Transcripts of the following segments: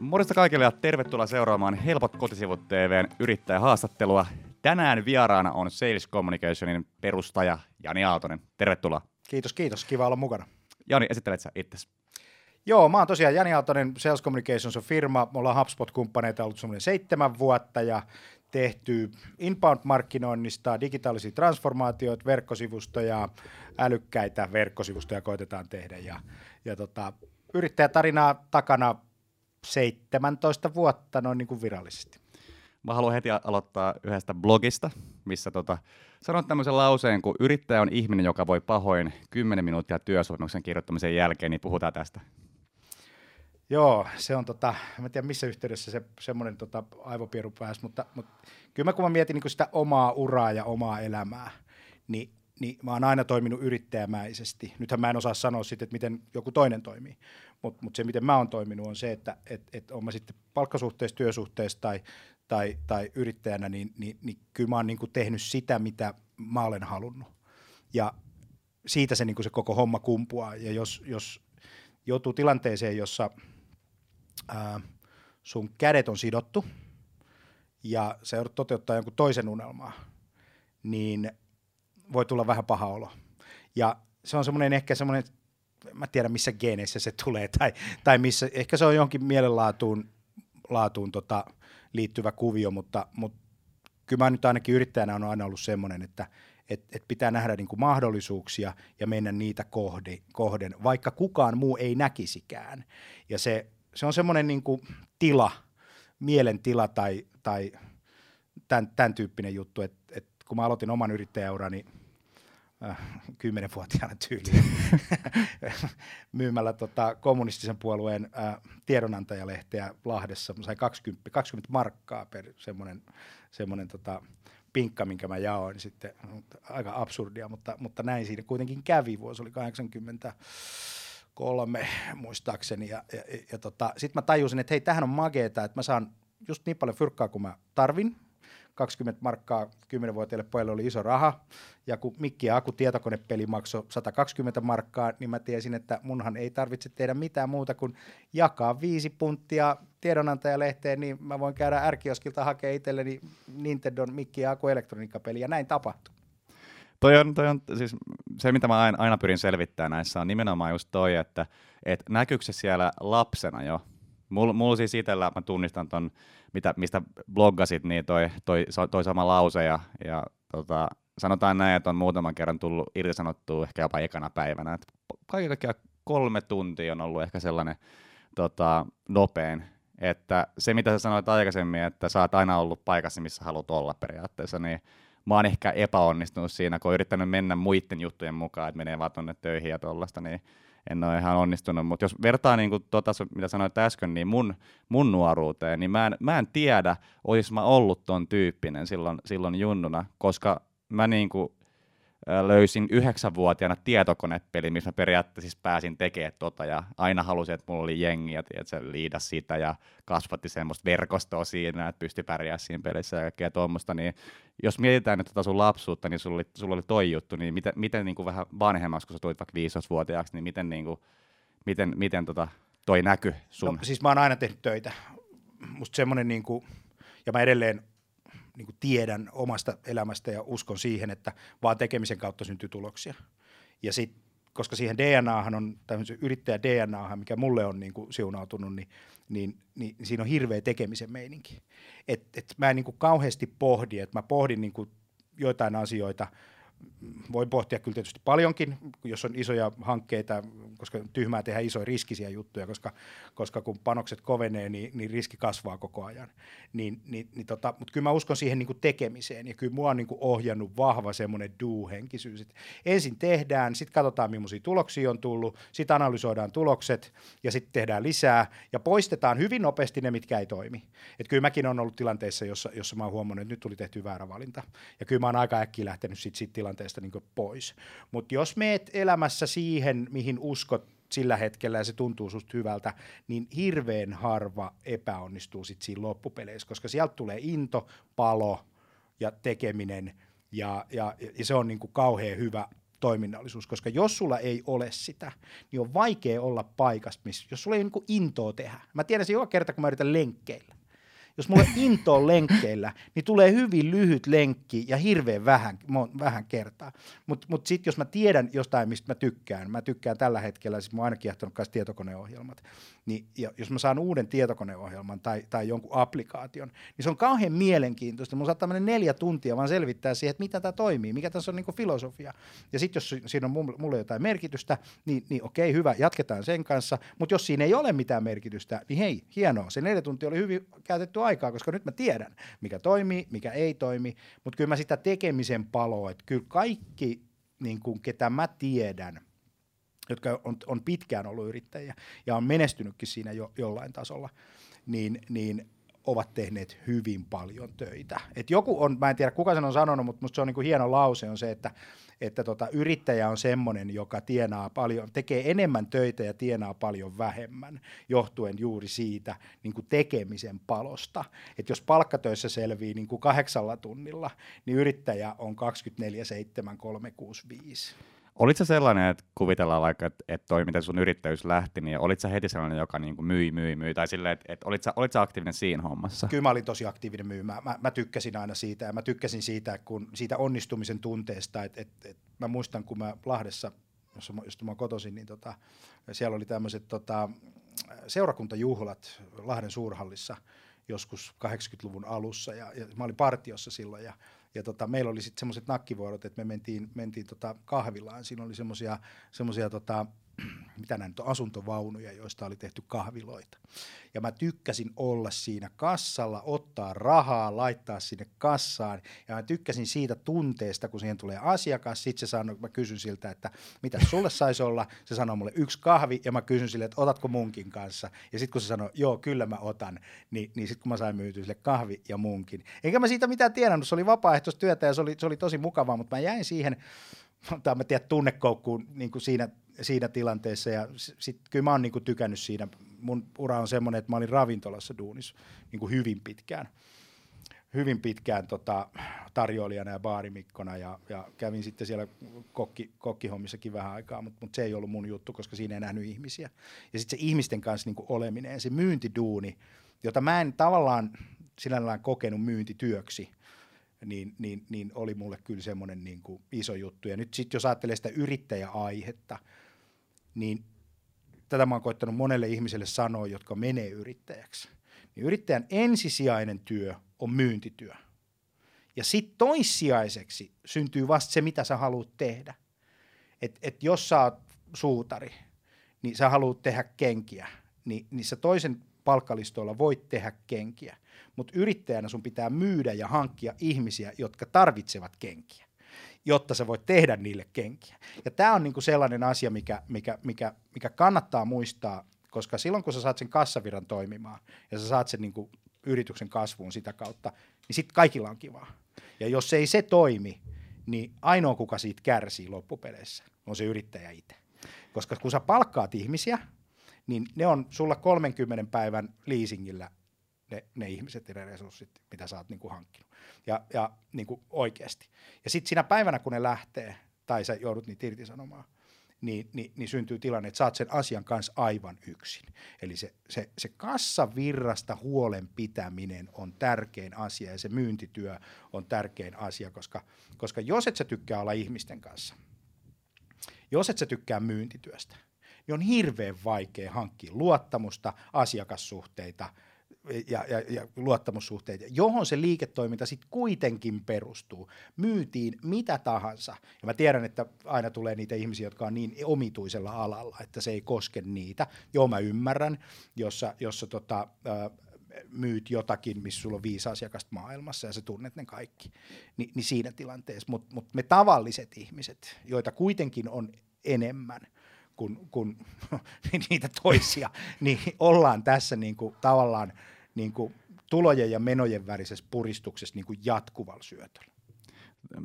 Morjesta kaikille ja tervetuloa seuraamaan Helpot kotisivut TVn yrittäjähaastattelua. Tänään vieraana on Sales Communicationin perustaja Jani Aaltonen. Tervetuloa. Kiitos, kiitos. Kiva olla mukana. Jani, esittelet sä itsesi. Joo, mä oon tosiaan Jani Aaltonen, Sales Communications on firma. Me ollaan HubSpot-kumppaneita ollut semmoinen seitsemän vuotta ja tehty inbound-markkinoinnista, digitaalisia transformaatioita, verkkosivustoja, älykkäitä verkkosivustoja koitetaan tehdä. Ja, ja tota, yrittäjätarinaa takana 17 vuotta noin niin kuin virallisesti. Mä haluan heti aloittaa yhdestä blogista, missä tota, sanot tämmöisen lauseen, kun yrittäjä on ihminen, joka voi pahoin 10 minuuttia työsopimuksen kirjoittamisen jälkeen, niin puhutaan tästä. Joo, se on tota, en tiedä missä yhteydessä se semmoinen tota, aivopieru pääsi, mutta, mutta kyllä mä kun mä mietin niin sitä omaa uraa ja omaa elämää, niin, niin mä oon aina toiminut yrittäjämäisesti. Nythän mä en osaa sanoa sitten, että miten joku toinen toimii, mutta mut se miten mä oon toiminut on se, että et, et on mä sitten palkkasuhteessa, työsuhteessa tai, tai, tai yrittäjänä, niin, niin, niin kyllä mä oon niin tehnyt sitä, mitä mä olen halunnut. Ja siitä se, niin se koko homma kumpuaa. Ja jos, jos joutuu tilanteeseen, jossa ää, sun kädet on sidottu ja sä joudut toteuttaa jonkun toisen unelmaa, niin voi tulla vähän paha olo. Ja se on semmoinen ehkä semmoinen, mä tiedän missä geeneissä se tulee, tai, tai missä, ehkä se on jonkin mielenlaatuun laatuun tota, liittyvä kuvio, mutta, mutta kyllä mä nyt ainakin yrittäjänä on aina ollut semmoinen, että et, et pitää nähdä niin kuin mahdollisuuksia ja mennä niitä kohde, kohden, vaikka kukaan muu ei näkisikään. Ja se, se on semmoinen niin kuin tila, tai, tai tämän, tämän tyyppinen juttu, että et kun mä aloitin oman yrittäjäurani äh, kymmenenvuotiaana tyyliin myymällä tota, kommunistisen puolueen äh, tiedonantajalehteä Lahdessa. Mä sain 20, 20 markkaa per semmoinen, semmoinen tota, pinkka, minkä mä jaoin sitten. Aika absurdia, mutta, mutta näin siinä kuitenkin kävi. Vuosi oli 80 kolme muistaakseni. Ja, ja, ja tota, sitten mä tajusin, että hei, tähän on mageeta, että mä saan just niin paljon fyrkkaa kuin mä tarvin. 20 markkaa 10-vuotiaille pojalle oli iso raha, ja kun Mikki ja Aku tietokonepeli maksoi 120 markkaa, niin mä tiesin, että munhan ei tarvitse tehdä mitään muuta kuin jakaa viisi punttia tiedonantajalehteen, niin mä voin käydä ärkioskilta hakea itselleni Nintendon Mikki ja Aku elektroniikkapeli, ja näin tapahtui. Toi on, toi on siis se, mitä mä aina, aina pyrin selvittämään näissä, on nimenomaan just toi, että et näkyykö se siellä lapsena jo. Mulla mul siis itsellä, mä tunnistan ton, mitä, mistä bloggasit, niin toi, toi, toi sama lause, ja, ja tota, sanotaan näin, että on muutaman kerran tullut irtisanottua ehkä jopa ekana päivänä. Et kaiken kaikkiaan kolme tuntia on ollut ehkä sellainen tota, nopein. Että se, mitä sä sanoit aikaisemmin, että sä oot aina ollut paikassa, missä haluat olla periaatteessa, niin mä oon ehkä epäonnistunut siinä, kun oon yrittänyt mennä muiden juttujen mukaan, että menee vaan tuonne töihin ja tollasta, niin en ole ihan onnistunut. Mutta jos vertaa niin kuin tota, mitä sanoit äsken, niin mun, mun nuoruuteen, niin mä en, mä en tiedä, olis mä ollut ton tyyppinen silloin, silloin junnuna, koska mä niin kuin löysin yhdeksänvuotiaana tietokonepeli, missä periaatteessa siis pääsin tekemään tota, ja aina halusin, että mulla oli jengi, ja se liidas sitä, ja kasvatti semmoista verkostoa siinä, että pystyi pärjäämään siinä pelissä ja kaikkea tuommoista, niin jos mietitään nyt tota sun lapsuutta, niin sulla oli, sulla oli toi juttu, niin miten, miten niin kuin vähän vanhemmaksi, kun sä tulit vaikka 15-vuotiaaksi, niin miten, niin kuin, miten, miten tota, toi näky sun? No, siis mä oon aina tehnyt töitä. Musta semmoinen, niin kuin, ja mä edelleen niin kuin tiedän omasta elämästä ja uskon siihen, että vaan tekemisen kautta syntyy tuloksia. Ja sit, koska siihen DNAhan on, tämmöisen yrittäjä DNAhan, mikä mulle on niin kuin siunautunut, niin, niin, niin, niin siinä on hirveä tekemisen meininki. Et, et mä en niin kuin kauheasti pohdi, että mä pohdin niin kuin joitain asioita – voi pohtia kyllä tietysti paljonkin, jos on isoja hankkeita, koska tyhmää tehdä isoja riskisiä juttuja, koska, koska kun panokset kovenee, niin, niin riski kasvaa koko ajan. Niin, niin, niin tota, mutta kyllä mä uskon siihen niin kuin tekemiseen, ja kyllä mua on niin kuin ohjannut vahva semmoinen do-henkisyys. Ensin tehdään, sitten katsotaan, millaisia tuloksia on tullut, sitten analysoidaan tulokset, ja sitten tehdään lisää, ja poistetaan hyvin nopeasti ne, mitkä ei toimi. Et kyllä mäkin olen ollut tilanteessa, jossa, jossa mä oon huomannut, että nyt tuli tehty väärä valinta, ja kyllä mä oon aika äkkiä lähtenyt sitten sit tilanteesta niin pois. Mutta jos meet elämässä siihen, mihin uskot sillä hetkellä ja se tuntuu susta hyvältä, niin hirveän harva epäonnistuu sitten siinä loppupeleissä, koska sieltä tulee into, palo ja tekeminen ja, ja, ja se on niin kuin kauhean hyvä toiminnallisuus, koska jos sulla ei ole sitä, niin on vaikea olla paikasta, missä, jos sulla ei ole niin intoa tehdä. Mä tiedän se joka kerta, kun mä yritän lenkkeillä jos mulle into on lenkkeillä, niin tulee hyvin lyhyt lenkki ja hirveän vähän, vähän kertaa. Mutta mut, mut sitten jos mä tiedän jostain, mistä mä tykkään, mä tykkään tällä hetkellä, siis mä oon aina kiehtonut kanssa tietokoneohjelmat, niin ja jos mä saan uuden tietokoneohjelman tai, tai jonkun applikaation, niin se on kauhean mielenkiintoista. Mun saattaa mennä neljä tuntia vaan selvittää siihen, että mitä tämä toimii, mikä tässä on niin filosofia. Ja sitten jos siinä on mulle jotain merkitystä, niin, niin okei, hyvä, jatketaan sen kanssa. Mutta jos siinä ei ole mitään merkitystä, niin hei, hienoa. Se neljä tuntia oli hyvin käytetty aikaa, koska nyt mä tiedän, mikä toimii, mikä ei toimi. Mutta kyllä mä sitä tekemisen paloa, että kyllä kaikki, niin kuin, ketä mä tiedän – jotka on, on pitkään ollut yrittäjiä ja on menestynytkin siinä jo, jollain tasolla, niin, niin ovat tehneet hyvin paljon töitä. Et joku on, mä en tiedä kuka sen on sanonut, mutta musta se on niinku hieno lause, on se, että, että tota, yrittäjä on semmoinen, joka tienaa paljon, tekee enemmän töitä ja tienaa paljon vähemmän, johtuen juuri siitä niin kuin tekemisen palosta. Et jos palkkatöissä selvii niin kuin kahdeksalla tunnilla, niin yrittäjä on 24, 7, 3, 6, 5. Olitko sellainen, että kuvitellaan vaikka, että, että toi, miten sun yrittäjyys lähti, niin olitko heti sellainen, joka niin kuin myi, myi, myi, tai silleen, että, että olitko, olitko aktiivinen siinä hommassa? Kyllä mä olin tosi aktiivinen myy. Mä, mä, mä tykkäsin aina siitä, ja mä tykkäsin siitä, kun, siitä onnistumisen tunteesta, että että että mä muistan, kun mä Lahdessa, jossa, josta mä kotoisin, niin tota, siellä oli tämmöiset tota, seurakuntajuhlat Lahden suurhallissa joskus 80-luvun alussa, ja, ja mä olin partiossa silloin, ja ja tota, meillä oli sitten semmoiset nakkivuorot, että me mentiin, mentiin tota kahvilaan. Siinä oli semmoisia tota, mitä näin, asuntovaunuja, joista oli tehty kahviloita. Ja mä tykkäsin olla siinä kassalla, ottaa rahaa, laittaa sinne kassaan. Ja mä tykkäsin siitä tunteesta, kun siihen tulee asiakas. Sitten se sanoi, mä kysyn siltä, että mitä sulle saisi olla. Se sanoi mulle yksi kahvi ja mä kysyn sille, että otatko munkin kanssa. Ja sitten kun se sanoi, joo, kyllä mä otan, niin, niin sitten kun mä sain myytyä sille kahvi ja munkin. Enkä mä siitä mitään tienannut, se oli vapaaehtoistyötä ja se oli, se oli tosi mukavaa, mutta mä jäin siihen, tai mä tiedän, tunnekoukkuun niin kuin siinä siinä tilanteessa ja sit, kyllä mä oon niinku tykännyt siinä. Mun ura on semmoinen, että mä olin ravintolassa duunissa niinku hyvin pitkään hyvin pitkään tota, tarjoilijana ja baarimikkona ja, ja kävin sitten siellä kokki, kokkihommissakin vähän aikaa, mutta mut se ei ollut mun juttu, koska siinä ei nähnyt ihmisiä. Ja sitten se ihmisten kanssa niinku oleminen se myyntiduuni, jota mä en tavallaan sinällään kokenut myyntityöksi, niin, niin, niin oli mulle kyllä semmoinen niin iso juttu. Ja nyt sitten jos ajattelee sitä yrittäjäaihetta, niin tätä mä oon koittanut monelle ihmiselle sanoa, jotka menee yrittäjäksi. Niin yrittäjän ensisijainen työ on myyntityö. Ja sitten toissijaiseksi syntyy vasta se, mitä sä haluat tehdä. Et, et jos sä oot suutari, niin sä haluat tehdä kenkiä, niin, niin sä toisen palkkalistoilla voit tehdä kenkiä. Mutta yrittäjänä sun pitää myydä ja hankkia ihmisiä, jotka tarvitsevat kenkiä jotta sä voit tehdä niille kenkiä. Ja tämä on niinku sellainen asia, mikä, mikä, mikä, mikä kannattaa muistaa, koska silloin kun sä saat sen kassaviran toimimaan ja sä saat sen niinku yrityksen kasvuun sitä kautta, niin sitten kaikilla on kivaa. Ja jos ei se toimi, niin ainoa kuka siitä kärsii loppupeleissä on se yrittäjä itse. Koska kun sä palkkaat ihmisiä, niin ne on sulla 30 päivän leasingillä ne, ne ihmiset ja ne resurssit, mitä sä oot niin kuin hankkinut. Ja, ja niin kuin oikeasti. Ja sitten siinä päivänä, kun ne lähtee, tai sä joudut niitä irtisanomaan, niin, niin, niin syntyy tilanne, että saat sen asian kanssa aivan yksin. Eli se, se, se kassavirrasta huolen pitäminen on tärkein asia ja se myyntityö on tärkein asia, koska, koska jos et sä tykkää olla ihmisten kanssa, jos et sä tykkää myyntityöstä, niin on hirveän vaikea hankkia luottamusta, asiakassuhteita – ja, ja, ja luottamussuhteita, johon se liiketoiminta sitten kuitenkin perustuu. Myytiin mitä tahansa. Ja mä tiedän, että aina tulee niitä ihmisiä, jotka on niin omituisella alalla, että se ei koske niitä. Joo, mä ymmärrän, jossa, jossa tota, myyt jotakin, missä sulla on viisi asiakasta maailmassa ja sä tunnet ne kaikki, Ni, niin siinä tilanteessa. Mutta mut me tavalliset ihmiset, joita kuitenkin on enemmän – kuin, kuin niitä toisia, niin ollaan tässä niin kuin, tavallaan niin kuin, tulojen ja menojen värisessä puristuksessa niin kuin jatkuvalla syötöllä.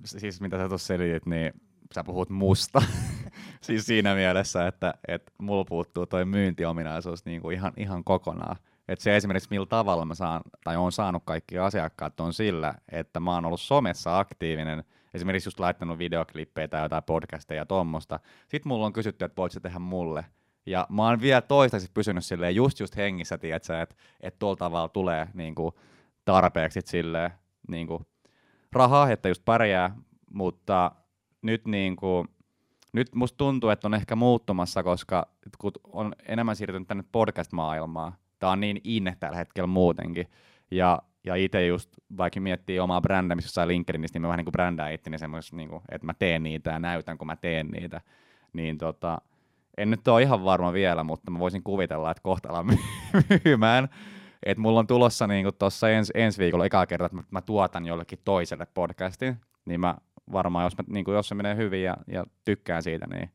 Siis mitä sä tuossa selitit, niin sä puhut musta. siis siinä mielessä, että, että mulla puuttuu toi myyntiominaisuus niin kuin ihan, ihan kokonaan. Et se esimerkiksi millä tavalla mä saan, tai on saanut kaikki asiakkaat on sillä, että mä oon ollut somessa aktiivinen esimerkiksi just laittanut videoklippejä tai jotain podcasteja ja tuommoista. Sitten mulla on kysytty, että voitko tehdä mulle. Ja mä oon vielä toistaiseksi pysynyt silleen just just hengissä, että että tuolla tavalla tulee niin kuin, tarpeeksi silleen, niin kuin, rahaa, että just pärjää, mutta nyt niin kuin, nyt musta tuntuu, että on ehkä muuttumassa, koska kun on enemmän siirtynyt tänne podcast-maailmaan, tää on niin inne tällä hetkellä muutenkin, ja, ja itse just vaikka miettii omaa brändämistä jossain LinkedInissä, niin mä vähän niin kuin brändään itteni semmoisessa, niin kuin, että mä teen niitä ja näytän, kun mä teen niitä, niin tota, en nyt ole ihan varma vielä, mutta mä voisin kuvitella, että kohta alan myymään. Et mulla on tulossa niin tuossa ens, ensi viikolla ekaa kertaa, että mä, mä tuotan jollekin toiselle podcastin, niin mä varmaan, jos, mä, niin kuin, jos se menee hyvin ja, ja tykkään siitä, niin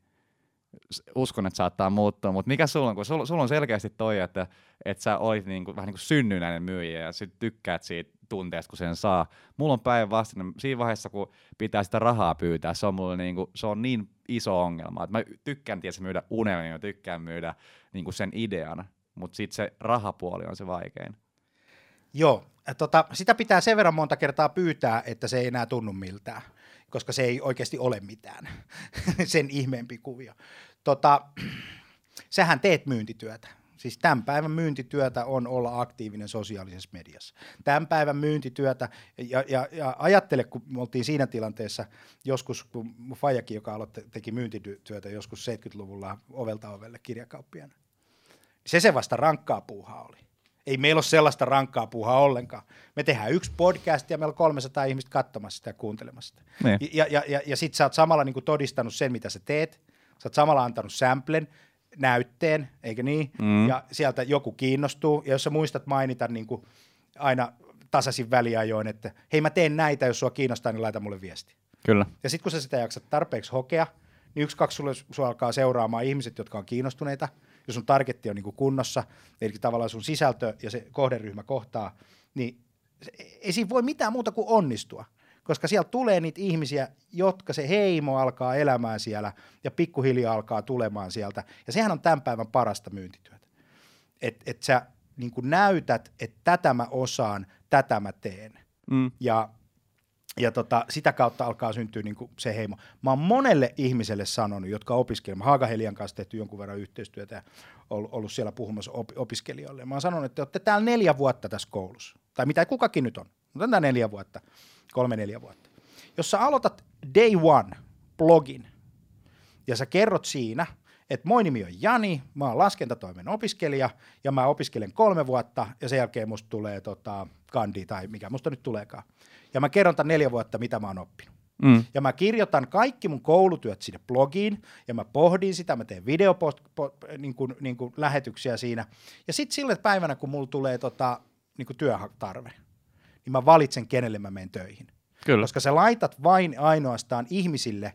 uskon, että saattaa muuttua, mutta mikä sulla on, kun sulla, sulla on selkeästi toi, että, että sä olit niin kuin, vähän niin kuin synnynäinen myyjä ja sit tykkäät siitä tunteesta, kun sen saa. Mulla on päinvastainen, siinä vaiheessa, kun pitää sitä rahaa pyytää, se on, mulle niin kuin, se on niin iso ongelma, että mä tykkään tietysti myydä unelmia, mä tykkään myydä niin kuin sen idean, mutta sitten se rahapuoli on se vaikein. Joo, tota, sitä pitää sen verran monta kertaa pyytää, että se ei enää tunnu miltään, koska se ei oikeasti ole mitään, sen ihmeempi kuvio. Tota, sähän teet myyntityötä. Siis tämän päivän myyntityötä on olla aktiivinen sosiaalisessa mediassa. Tämän päivän myyntityötä, ja, ja, ja ajattele, kun me oltiin siinä tilanteessa joskus, kun Fajakin, joka aloitti, teki myyntityötä joskus 70-luvulla ovelta ovelle kirjakauppiana. Se se vasta rankkaa puuhaa oli. Ei meillä ole sellaista rankkaa puuhaa ollenkaan. Me tehdään yksi podcast ja meillä on 300 ihmistä katsomassa sitä ja kuuntelemassa sitä. Niin. Ja, ja, ja, ja sit sä oot samalla niin todistanut sen, mitä sä teet. Sä oot samalla antanut samplen, näytteen, eikö niin? Mm. Ja sieltä joku kiinnostuu. Ja jos sä muistat mainita niin kuin aina tasaisin väliajoin, että hei mä teen näitä, jos sua kiinnostaa, niin laita mulle viesti. Kyllä. Ja sitten kun sä sitä jaksat tarpeeksi hokea, niin yksi, kaksi sulle, sulle alkaa seuraamaan ihmiset, jotka on kiinnostuneita – jos sun targetti on niin kuin kunnossa, eli tavallaan sun sisältö ja se kohderyhmä kohtaa, niin ei siinä voi mitään muuta kuin onnistua, koska sieltä tulee niitä ihmisiä, jotka se heimo alkaa elämään siellä ja pikkuhiljaa alkaa tulemaan sieltä. Ja sehän on tämän päivän parasta myyntityötä. Että et sä niin näytät, että tätä mä osaan, tätä mä teen. Mm. Ja ja tota, sitä kautta alkaa syntyä niin kuin se heimo. Mä oon monelle ihmiselle sanonut, jotka opiskelevat, Haaga Helian kanssa tehty jonkun verran yhteistyötä ja ollut, siellä puhumassa op- opiskelijoille. Mä oon sanonut, että te olette täällä neljä vuotta tässä koulussa, tai mitä kukakin nyt on, mutta on neljä vuotta, kolme neljä vuotta. Jos sä aloitat day one blogin, ja sä kerrot siinä, että moi nimi on Jani, mä oon laskentatoimen opiskelija, ja mä opiskelen kolme vuotta, ja sen jälkeen musta tulee tota, kandi, tai mikä musta nyt tuleekaan ja mä kerron tämän neljä vuotta, mitä mä oon oppinut. Mm. Ja mä kirjoitan kaikki mun koulutyöt sinne blogiin, ja mä pohdin sitä, mä teen videopost, po, niin kuin, niin kuin lähetyksiä siinä. Ja sitten sille päivänä, kun mulla tulee tota, niin kuin työtarve, niin mä valitsen, kenelle mä menen töihin. Kyllä. Koska sä laitat vain ainoastaan ihmisille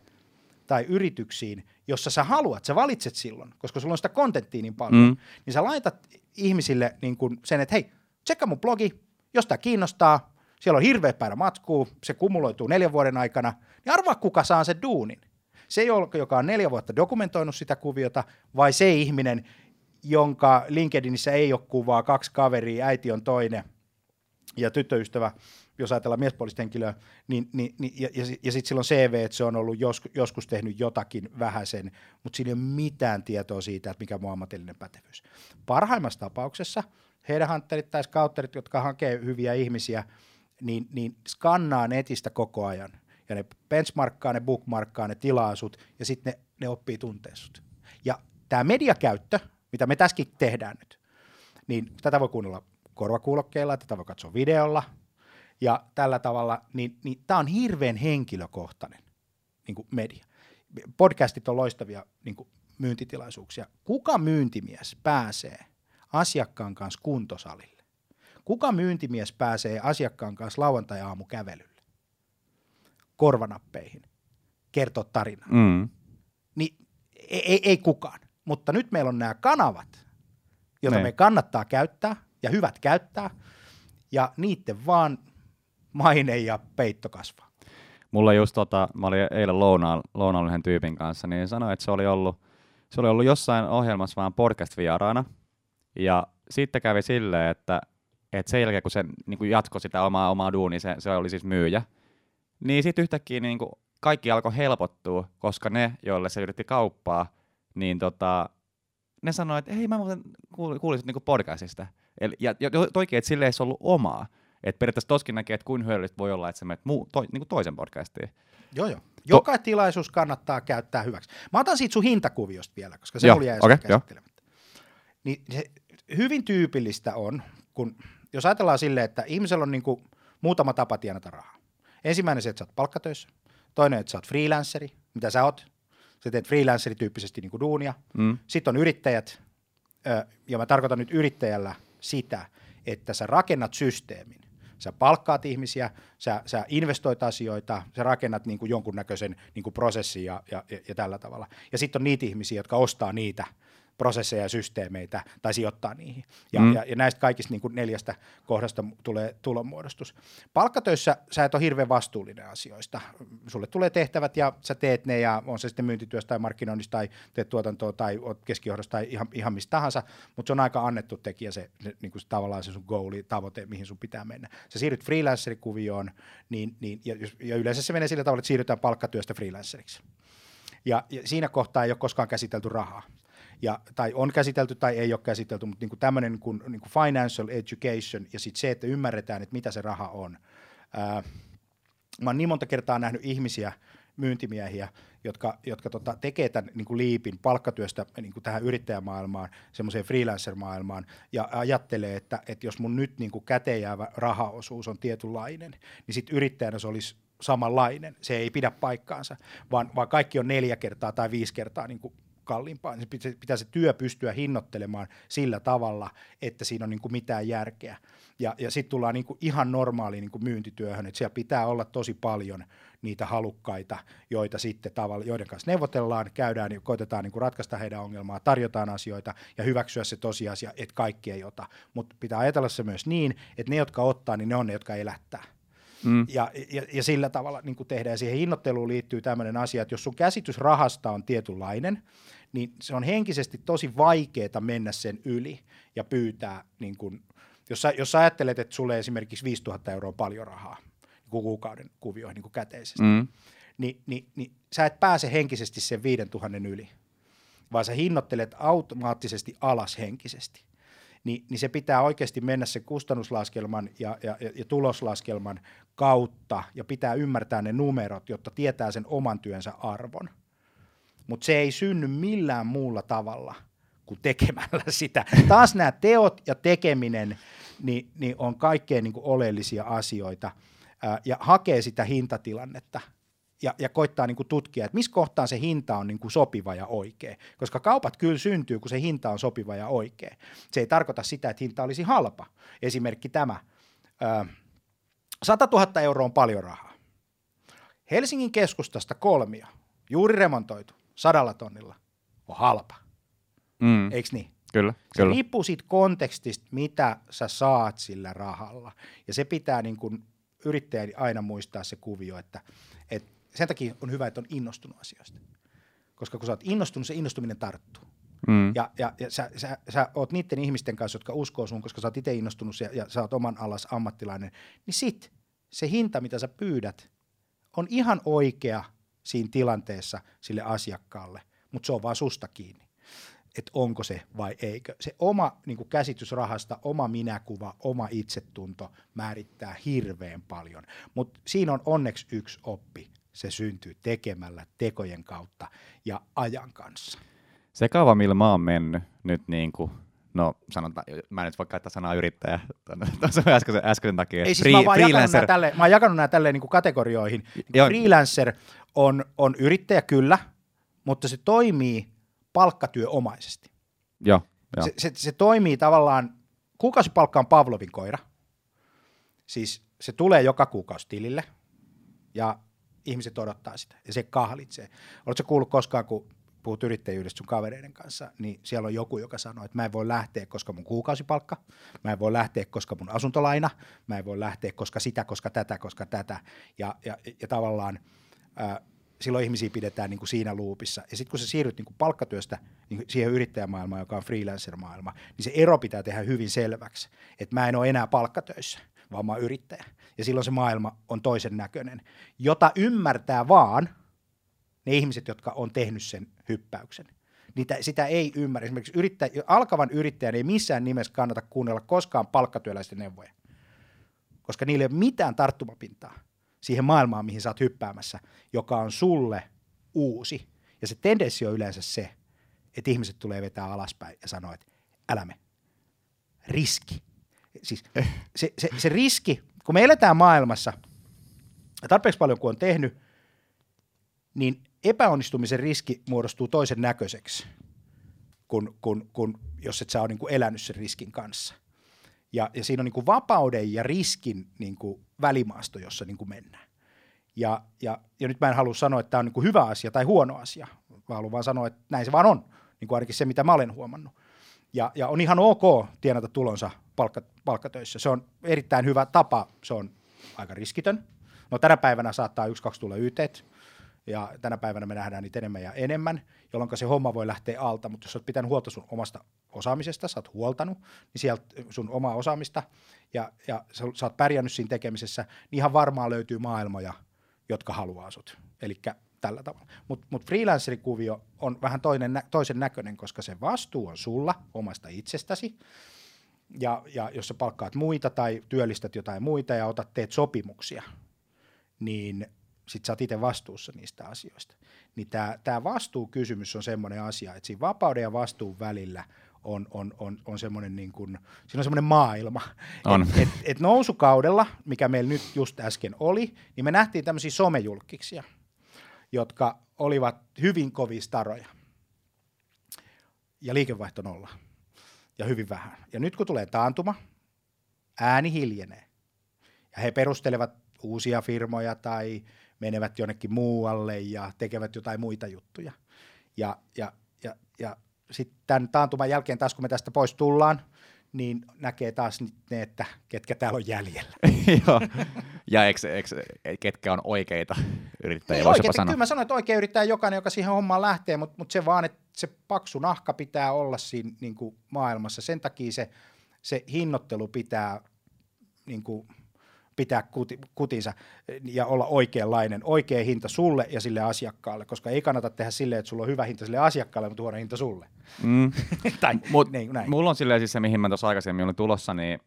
tai yrityksiin, jossa sä haluat, sä valitset silloin, koska sulla on sitä kontenttia niin paljon, mm. niin sä laitat ihmisille niin kuin sen, että hei, tsekka mun blogi, jos tämä kiinnostaa, siellä on hirveä päivä matskuu, se kumuloituu neljän vuoden aikana, niin arvaa kuka saa sen duunin. Se, joka on neljä vuotta dokumentoinut sitä kuviota, vai se ihminen, jonka LinkedInissä ei ole kuvaa, kaksi kaveria, äiti on toinen ja tyttöystävä, jos ajatellaan miespuolista henkilöä, niin, niin, niin, ja, ja, ja sitten silloin CV, että se on ollut joskus, joskus tehnyt jotakin vähäisen, mutta siinä ei ole mitään tietoa siitä, että mikä on ammatillinen pätevyys. Parhaimmassa tapauksessa headhunterit tai scouterit, jotka hakee hyviä ihmisiä, niin, niin skannaa netistä koko ajan. Ja ne benchmarkkaa, ne bookmarkkaa, ne tilaa sut, ja sitten ne, ne oppii tuntee sut. Ja tämä mediakäyttö, mitä me tässäkin tehdään nyt, niin tätä voi kuunnella korvakuulokkeilla, tätä voi katsoa videolla, ja tällä tavalla, niin, niin tämä on hirveän henkilökohtainen niin kuin media. Podcastit on loistavia niin kuin myyntitilaisuuksia. Kuka myyntimies pääsee asiakkaan kanssa kuntosalille? Kuka myyntimies pääsee asiakkaan kanssa lauantai-aamu kävelylle? Korvanappeihin. Kertoa tarinaa. Mm. Niin ei, ei, ei kukaan. Mutta nyt meillä on nämä kanavat, joita me kannattaa käyttää ja hyvät käyttää, ja niiden vaan maine ja peitto kasvaa. Mulla just tota, mä olin eilen lounaalla, lounaalla yhden tyypin kanssa, niin sanoi, että se oli ollut, se oli ollut jossain ohjelmassa vaan podcast-vieraana, ja sitten kävi silleen, että et sen jälkeen, kun se niin kuin jatkoi sitä omaa, omaa duunia, se, se oli siis myyjä, niin sitten yhtäkkiä niin kuin kaikki alkoi helpottua, koska ne, joille se yritti kauppaa, niin tota, ne sanoi, että hei mä muuten kuulisin niin podcastista. Eli, ja, ja toikin, että sille ei se ollut omaa. Että periaatteessa toskin näkee, että kuin hyödyllistä voi olla, että sä menet muu, to, niin kuin toisen podcastiin. Joo, joo. Joka to- tilaisuus kannattaa käyttää hyväksi. Mä otan siitä sun hintakuviosta vielä, koska se joo, oli jäi okay, käsittelemättä. Niin se hyvin tyypillistä on, kun jos ajatellaan silleen, että ihmisellä on niin kuin muutama tapa tienata rahaa. Ensimmäinen se, että sä oot palkkatöissä. Toinen, että sä oot freelanceri, mitä sä oot. Sä teet freelancerityyppisesti niin kuin duunia. Mm. Sitten on yrittäjät, ja mä tarkoitan nyt yrittäjällä sitä, että sä rakennat systeemin. Sä palkkaat ihmisiä, sä, sä investoit asioita, sä rakennat niin kuin jonkunnäköisen niin kuin prosessin ja, ja, ja tällä tavalla. Ja sitten on niitä ihmisiä, jotka ostaa niitä prosesseja ja systeemeitä tai sijoittaa niihin. Ja, mm. ja, ja näistä kaikista niin kuin neljästä kohdasta tulee tulonmuodostus. Palkkatöissä sä et ole hirveän vastuullinen asioista. Sulle tulee tehtävät ja sä teet ne ja on se sitten myyntityöstä tai markkinoinnista tai teet tuotantoa tai oot keskijohdosta tai ihan, ihan mistä tahansa, mutta se on aika annettu tekijä se, se, niin kuin se tavallaan se sun goali, tavoite, mihin sun pitää mennä. Sä siirryt freelancerikuvioon niin, niin, ja, ja yleensä se menee sillä tavalla, että siirrytään palkkatyöstä freelanceriksi. Ja, ja siinä kohtaa ei ole koskaan käsitelty rahaa ja, tai on käsitelty tai ei ole käsitelty, mutta niin tämmöinen niin kuin, niin kuin financial education ja sitten se, että ymmärretään, että mitä se raha on. Ää, mä oon niin monta kertaa nähnyt ihmisiä, myyntimiehiä, jotka, jotka tota, tekee tämän niin kuin liipin palkkatyöstä niin kuin tähän yrittäjämaailmaan, semmoiseen freelancer-maailmaan, ja ajattelee, että, että jos mun nyt niin kuin käteen jäävä rahaosuus on tietynlainen, niin sitten yrittäjänä se olisi samanlainen. Se ei pidä paikkaansa, vaan, vaan kaikki on neljä kertaa tai viisi kertaa niin kuin kalliimpaa, niin pitää, pitää se työ pystyä hinnoittelemaan sillä tavalla, että siinä on niin kuin mitään järkeä. Ja, ja sitten tullaan niin kuin ihan normaaliin niin kuin myyntityöhön, että siellä pitää olla tosi paljon niitä halukkaita, joita sitten tavalla, joiden kanssa neuvotellaan, käydään ja koitetaan niin kuin ratkaista heidän ongelmaa, tarjotaan asioita ja hyväksyä se tosiasia, että kaikki ei ota. Mutta pitää ajatella se myös niin, että ne, jotka ottaa, niin ne on ne, jotka elättää. Mm. Ja, ja, ja sillä tavalla niin kuin tehdään. Ja siihen hinnoitteluun liittyy tämmöinen asia, että jos sun käsitys rahasta on tietynlainen, niin se on henkisesti tosi vaikeaa mennä sen yli ja pyytää, niin kuin, jos, sä, jos sä ajattelet, että sulle esimerkiksi 5000 euroa on paljon rahaa niin kuukauden kuvioihin niin kuin käteisesti, mm. niin, niin, niin sä et pääse henkisesti sen 5000 yli, vaan sä hinnoittelet automaattisesti alas henkisesti niin, niin se pitää oikeasti mennä sen kustannuslaskelman ja, ja, ja tuloslaskelman kautta ja pitää ymmärtää ne numerot, jotta tietää sen oman työnsä arvon. Mutta se ei synny millään muulla tavalla kuin tekemällä sitä. Taas nämä teot ja tekeminen niin, niin on kaikkein niin kuin oleellisia asioita ää, ja hakee sitä hintatilannetta ja, ja koittaa niin kuin tutkia, että missä kohtaan se hinta on niin kuin sopiva ja oikea. Koska kaupat kyllä syntyy, kun se hinta on sopiva ja oikea. Se ei tarkoita sitä, että hinta olisi halpa. Esimerkki tämä. Ö, 100 000 euroa on paljon rahaa. Helsingin keskustasta kolmio, juuri remontoitu, sadalla tonnilla, on halpa. Mm. Eikö niin? Kyllä, se kyllä. riippuu siitä kontekstista, mitä sä saat sillä rahalla. Ja se pitää niin kuin yrittäjän aina muistaa se kuvio, että, että sen takia on hyvä, että on innostunut asioista. Koska kun sä oot innostunut, se innostuminen tarttuu. Mm. Ja, ja, ja sä, sä, sä oot niiden ihmisten kanssa, jotka uskoo sun, koska sä oot itse innostunut ja, ja sä oot oman alas ammattilainen, niin sit se hinta, mitä sä pyydät, on ihan oikea siinä tilanteessa sille asiakkaalle, mutta se on vaan susta kiinni että onko se vai eikö. Se oma niin kuin käsitys rahasta, oma minäkuva, oma itsetunto määrittää hirveän paljon. Mutta siinä on onneksi yksi oppi se syntyy tekemällä tekojen kautta ja ajan kanssa. Se kaava, millä mä oon mennyt nyt niin kuin No sanotaan, mä en nyt voi käyttää sanaa yrittäjä tuossa äskeisen, äskeisen takia. Ei siis Free, mä, oon freelancer. Tälle, mä oon jakanut nämä tälleen niin kategorioihin. Niin freelancer on, on yrittäjä kyllä, mutta se toimii palkkatyöomaisesti. Joo, jo. Se, se, se toimii tavallaan, kuukausipalkka on Pavlovin koira. Siis se tulee joka kuukausi tilille ja ihmiset odottaa sitä ja se kahlitsee. Oletko kuullut koskaan, kun puhut yrittäjyydestä sun kavereiden kanssa, niin siellä on joku, joka sanoo, että mä en voi lähteä, koska mun kuukausipalkka, mä en voi lähteä, koska mun asuntolaina, mä en voi lähteä, koska sitä, koska tätä, koska tätä. Ja, ja, ja tavallaan ää, silloin ihmisiä pidetään niin kuin siinä luupissa. Ja sitten kun sä siirryt niin kuin palkkatyöstä niin siihen yrittäjämaailmaan, joka on freelancer-maailma, niin se ero pitää tehdä hyvin selväksi, että mä en ole enää palkkatöissä, vaan mä oon yrittäjä. Ja silloin se maailma on toisen näköinen, jota ymmärtää vaan ne ihmiset, jotka on tehnyt sen hyppäyksen. Niitä, sitä ei ymmärrä. Esimerkiksi yrittäjä, alkavan yrittäjän ei missään nimessä kannata kuunnella koskaan palkkatyöläisten neuvoja, koska niillä ei ole mitään tarttumapintaa siihen maailmaan, mihin sä oot hyppäämässä, joka on sulle uusi. Ja se tendenssi on yleensä se, että ihmiset tulee vetää alaspäin ja sanoo, että älä me. Riski. Siis se, se, se riski, kun me eletään maailmassa, ja tarpeeksi paljon kuin on tehnyt, niin epäonnistumisen riski muodostuu toisen näköiseksi, kun, kun, kun jos et sä ole niin kuin elänyt sen riskin kanssa. Ja, ja siinä on niin kuin vapauden ja riskin niin kuin välimaasto, jossa niin kuin mennään. Ja, ja, ja nyt mä en halua sanoa, että tämä on niin kuin hyvä asia tai huono asia, vaan haluan vaan sanoa, että näin se vaan on, niin kuin ainakin se, mitä mä olen huomannut. Ja, ja on ihan ok tienata tulonsa palkka, palkkatöissä. Se on erittäin hyvä tapa, se on aika riskitön. No tänä päivänä saattaa yksi, kaksi tulla YT, ja tänä päivänä me nähdään niitä enemmän ja enemmän, jolloin se homma voi lähteä alta, mutta jos olet pitänyt huolta sun omasta osaamisesta, sä oot huoltanut, niin sieltä sun omaa osaamista, ja, ja sä, sä oot pärjännyt siinä tekemisessä, niin ihan varmaan löytyy maailmoja, jotka haluaa sut. Eli tällä tavalla. Mutta mut freelancerikuvio on vähän toinen, toisen näköinen, koska se vastuu on sulla omasta itsestäsi, ja, ja jos sä palkkaat muita tai työllistät jotain muita ja otat, teet sopimuksia, niin sit sä oot itse vastuussa niistä asioista. Niin tämä vastuukysymys on semmoinen asia, että siinä vapauden ja vastuun välillä on, on, on, on semmoinen niin kuin, siinä on semmoinen maailma. On. Et, et, et nousukaudella, mikä meillä nyt just äsken oli, niin me nähtiin tämmöisiä somejulkiksia, jotka olivat hyvin kovia staroja. Ja liikevaihto nolla. Ja hyvin vähän. Ja nyt kun tulee taantuma, ääni hiljenee. Ja he perustelevat uusia firmoja tai menevät jonnekin muualle ja tekevät jotain muita juttuja. Ja, ja, ja, ja sitten tämän taantuman jälkeen taas, kun me tästä pois tullaan, niin näkee taas ne, että ketkä täällä on jäljellä. Joo, ja eks, eks, ketkä on oikeita yrittäjiä, niin, oikeita, sanoa. Kyllä mä sanoin, että oikea yrittäjä jokainen, joka siihen hommaan lähtee, mutta, mutta se vaan, että se paksu nahka pitää olla siinä niin kuin maailmassa. Sen takia se, se hinnoittelu pitää niin kuin, pitää kuti, kutinsa ja olla oikeanlainen, oikea hinta sulle ja sille asiakkaalle, koska ei kannata tehdä silleen, että sulla on hyvä hinta sille asiakkaalle, mutta huono hinta sulle. Mm. tai, Mut, niin, näin. Mulla on silleen siis se, mihin mä tuossa aikaisemmin olin tulossa, niin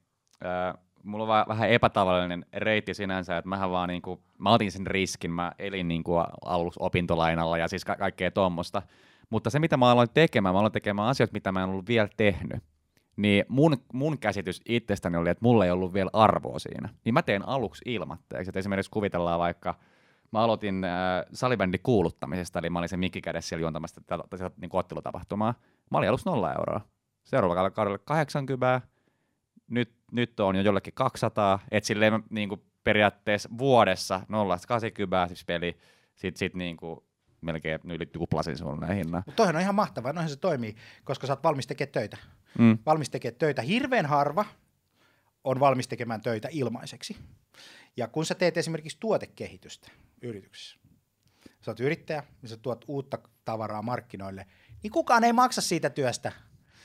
äh, mulla on vähän epätavallinen reitti sinänsä, että mähän vaan niinku, mä otin sen riskin, mä elin niinku aluksi opintolainalla ja siis ka- kaikkea tuommoista. Mutta se, mitä mä aloin tekemään, mä aloin tekemään asioita, mitä mä en ollut vielä tehnyt niin mun, mun käsitys itsestäni oli, että mulla ei ollut vielä arvoa siinä. Niin mä teen aluksi ilmatteeksi. Että esimerkiksi kuvitellaan vaikka, mä aloitin äh, salibändin kuuluttamisesta, eli mä olin se mikki kädessä siellä juontamassa tätä, niin ottelutapahtumaa. Mä olin aluksi nolla euroa. Seuraavalla kaudella 80, nyt, nyt on jo jollekin 200, että silleen niin kuin periaatteessa vuodessa 0-80 siis peli, sit, sit niin kuin melkein yli tuplasin suunnilleen hinnan. Mutta toihan on ihan mahtavaa, noinhan se toimii, koska sä oot valmis tekemään töitä. Mm. Valmis tekemään töitä. Hirveän harva on valmis tekemään töitä ilmaiseksi. Ja kun sä teet esimerkiksi tuotekehitystä yrityksessä, sä oot yrittäjä ja sä tuot uutta tavaraa markkinoille, niin kukaan ei maksa siitä työstä.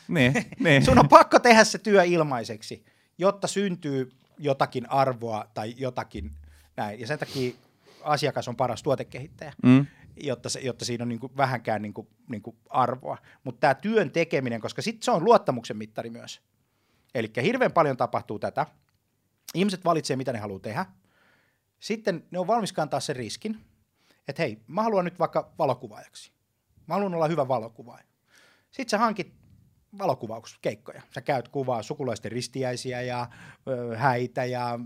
Niin, niin. Sun on pakko tehdä se työ ilmaiseksi, jotta syntyy jotakin arvoa tai jotakin näin. Ja sen takia asiakas on paras tuotekehittäjä. Mm jotta, se, jotta siinä on niin kuin vähänkään niin kuin, niin kuin arvoa. Mutta tämä työn tekeminen, koska sitten se on luottamuksen mittari myös. Eli hirveän paljon tapahtuu tätä. Ihmiset valitsevat, mitä ne haluaa tehdä. Sitten ne on valmis kantaa sen riskin, että hei, mä haluan nyt vaikka valokuvaajaksi. Mä haluan olla hyvä valokuvaaja. Sitten sä hankit valokuvauskeikkoja. Sä käyt kuvaa sukulaisten ristiäisiä ja ö, häitä ja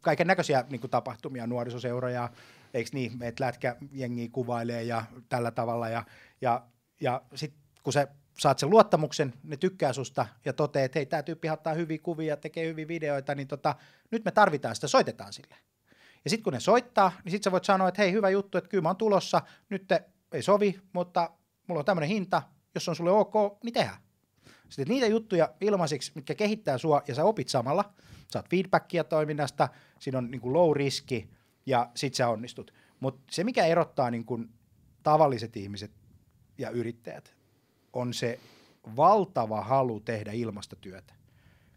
kaiken näköisiä niin tapahtumia, nuorisoseuroja, eikö niin, että lätkäjengiä kuvailee ja tällä tavalla. Ja, ja, ja sitten kun sä saat sen luottamuksen, ne tykkää susta ja toteaa, että hei, tämä tyyppi ottaa hyviä kuvia, tekee hyviä videoita, niin tota, nyt me tarvitaan sitä, soitetaan sille. Ja sitten kun ne soittaa, niin sitten sä voit sanoa, että hei, hyvä juttu, että kyllä mä oon tulossa, nyt te ei sovi, mutta mulla on tämmöinen hinta, jos on sulle ok, niin tehdään. Sitten niitä juttuja ilmaiseksi, mitkä kehittää sua ja sä opit samalla, saat feedbackia toiminnasta, siinä on niin low riski, ja sit sä onnistut. Mutta se, mikä erottaa niin kun tavalliset ihmiset ja yrittäjät, on se valtava halu tehdä ilmastotyötä,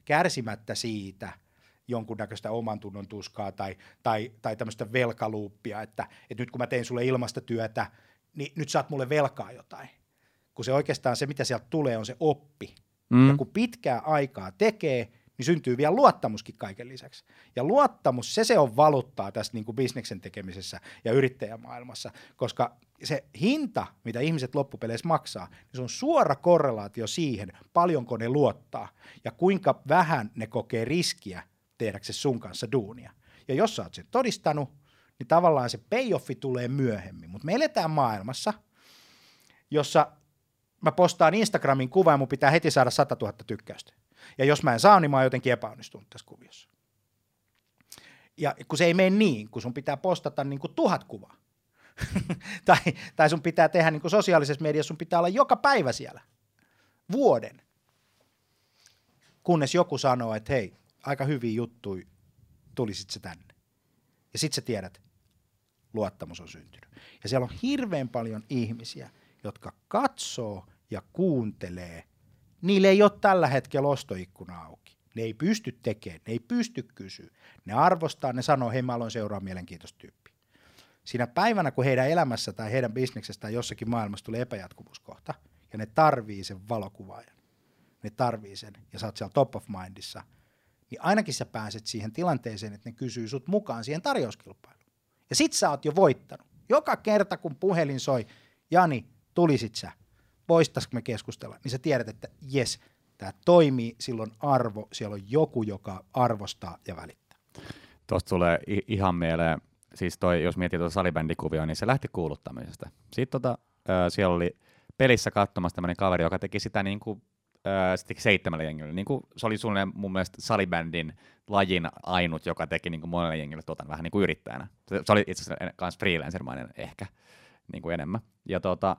kärsimättä siitä, jonkunnäköistä oman tunnon tuskaa tai, tai, tai tämmöistä velkaluuppia, että, että nyt kun mä teen sulle ilmasta työtä, niin nyt saat mulle velkaa jotain. Kun se oikeastaan se, mitä sieltä tulee, on se oppi. Mm. Ja kun pitkää aikaa tekee, niin syntyy vielä luottamuskin kaiken lisäksi. Ja luottamus, se se on valuuttaa tässä niin kuin bisneksen tekemisessä ja yrittäjämaailmassa, koska se hinta, mitä ihmiset loppupeleissä maksaa, niin se on suora korrelaatio siihen, paljonko ne luottaa ja kuinka vähän ne kokee riskiä tehdäkseen sun kanssa duunia. Ja jos sä oot sen todistanut, niin tavallaan se payoffi tulee myöhemmin. Mutta me eletään maailmassa, jossa mä postaan Instagramin kuva ja mun pitää heti saada 100 000 tykkäystä. Ja jos mä en saa, niin mä oon jotenkin epäonnistunut tässä kuviossa. Ja kun se ei mene niin, kun sun pitää postata niin kuin tuhat kuvaa, tai, tai sun pitää tehdä niin kuin sosiaalisessa mediassa, sun pitää olla joka päivä siellä, vuoden, kunnes joku sanoo, että hei, aika hyviä juttuja, tulisit se tänne. Ja sit sä tiedät, luottamus on syntynyt. Ja siellä on hirveän paljon ihmisiä, jotka katsoo ja kuuntelee – niille ei ole tällä hetkellä ostoikkuna auki. Ne ei pysty tekemään, ne ei pysty kysyä. Ne arvostaa, ne sanoo, hei mä aloin seuraa mielenkiintoista tyyppiä. Siinä päivänä, kun heidän elämässä tai heidän bisneksestä tai jossakin maailmassa tulee epäjatkuvuuskohta, ja ne tarvii sen valokuvaajan, ne tarvii sen, ja sä oot siellä top of mindissa, niin ainakin sä pääset siihen tilanteeseen, että ne kysyy sut mukaan siihen tarjouskilpailuun. Ja sit sä oot jo voittanut. Joka kerta, kun puhelin soi, Jani, tulisit sä, voisitaanko me keskustella, niin sä tiedät, että jes, tämä toimii, silloin arvo, siellä on joku, joka arvostaa ja välittää. Tuosta tulee ihan mieleen, siis toi, jos miettii tuota salibändikuvioa, niin se lähti kuuluttamisesta. Sitten tota, äh, siellä oli pelissä katsomassa tämmöinen kaveri, joka teki sitä niin kuin se teki seitsemällä jengillä. Niin kuin, se oli suunnilleen mun mielestä salibändin lajin ainut, joka teki niin kuin monelle jengille tuota, vähän niin kuin yrittäjänä. Se, se oli itse asiassa myös freelancermainen ehkä niin kuin enemmän. Ja tota,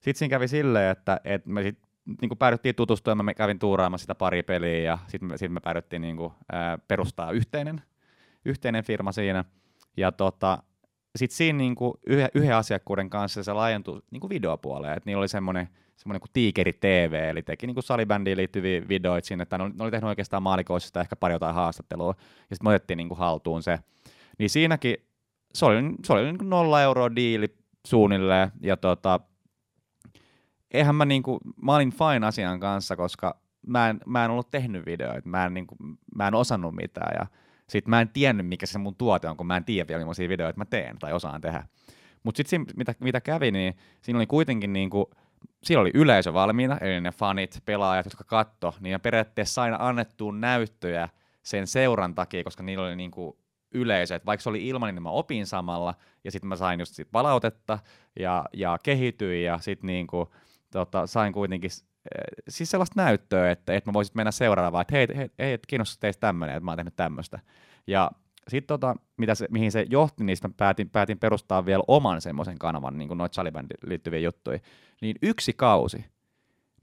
sitten siinä kävi silleen, että, että me sit, niin kuin päädyttiin tutustumaan, mä kävin tuuraamassa sitä pari peliä ja sitten me, sit me päädyttiin niin kuin, ää, perustaa yhteinen, yhteinen firma siinä. Ja tota, sitten siinä niin kuin yhden, yhden asiakkuuden kanssa se laajentui niin kuin videopuoleen, että niillä oli semmoinen, semmoinen kuin Tiikeri TV, eli teki niin kuin salibändiin liittyviä videoita sinne, että ne oli, ne oli tehnyt oikeastaan maalikoisista ehkä pari jotain haastattelua, ja sitten me otettiin niin kuin haltuun se. Niin siinäkin se oli, se oli niin kuin nolla euroa diili suunnilleen, ja tota, eihän mä niinku, mä olin fine asian kanssa, koska mä en, mä en ollut tehnyt videoita, mä en, niinku, mä en osannut mitään ja sit mä en tiennyt, mikä se mun tuote on, kun mä en tiedä vielä, millaisia videoita mä teen tai osaan tehdä. Mutta sitten mitä, mitä kävi, niin siinä oli kuitenkin niinku, siinä oli yleisö valmiina, eli ne fanit, pelaajat, jotka katto, niin ja periaatteessa sain annettuun näyttöjä sen seuran takia, koska niillä oli niinku yleisö, että vaikka se oli ilman, niin mä opin samalla, ja sitten mä sain just sit palautetta, ja, ja kehityin, ja sitten niinku, tota, sain kuitenkin eh, siis sellaista näyttöä, että, että mä voisin mennä seuraavaan, että hei, hei, hei et kiinnostaa teistä tämmöinen, että mä oon tehnyt tämmöistä. Ja sitten tota, mitä se, mihin se johti, niin päätin, päätin perustaa vielä oman semmoisen kanavan, niin kuin noita liittyviä juttuja. Niin yksi kausi,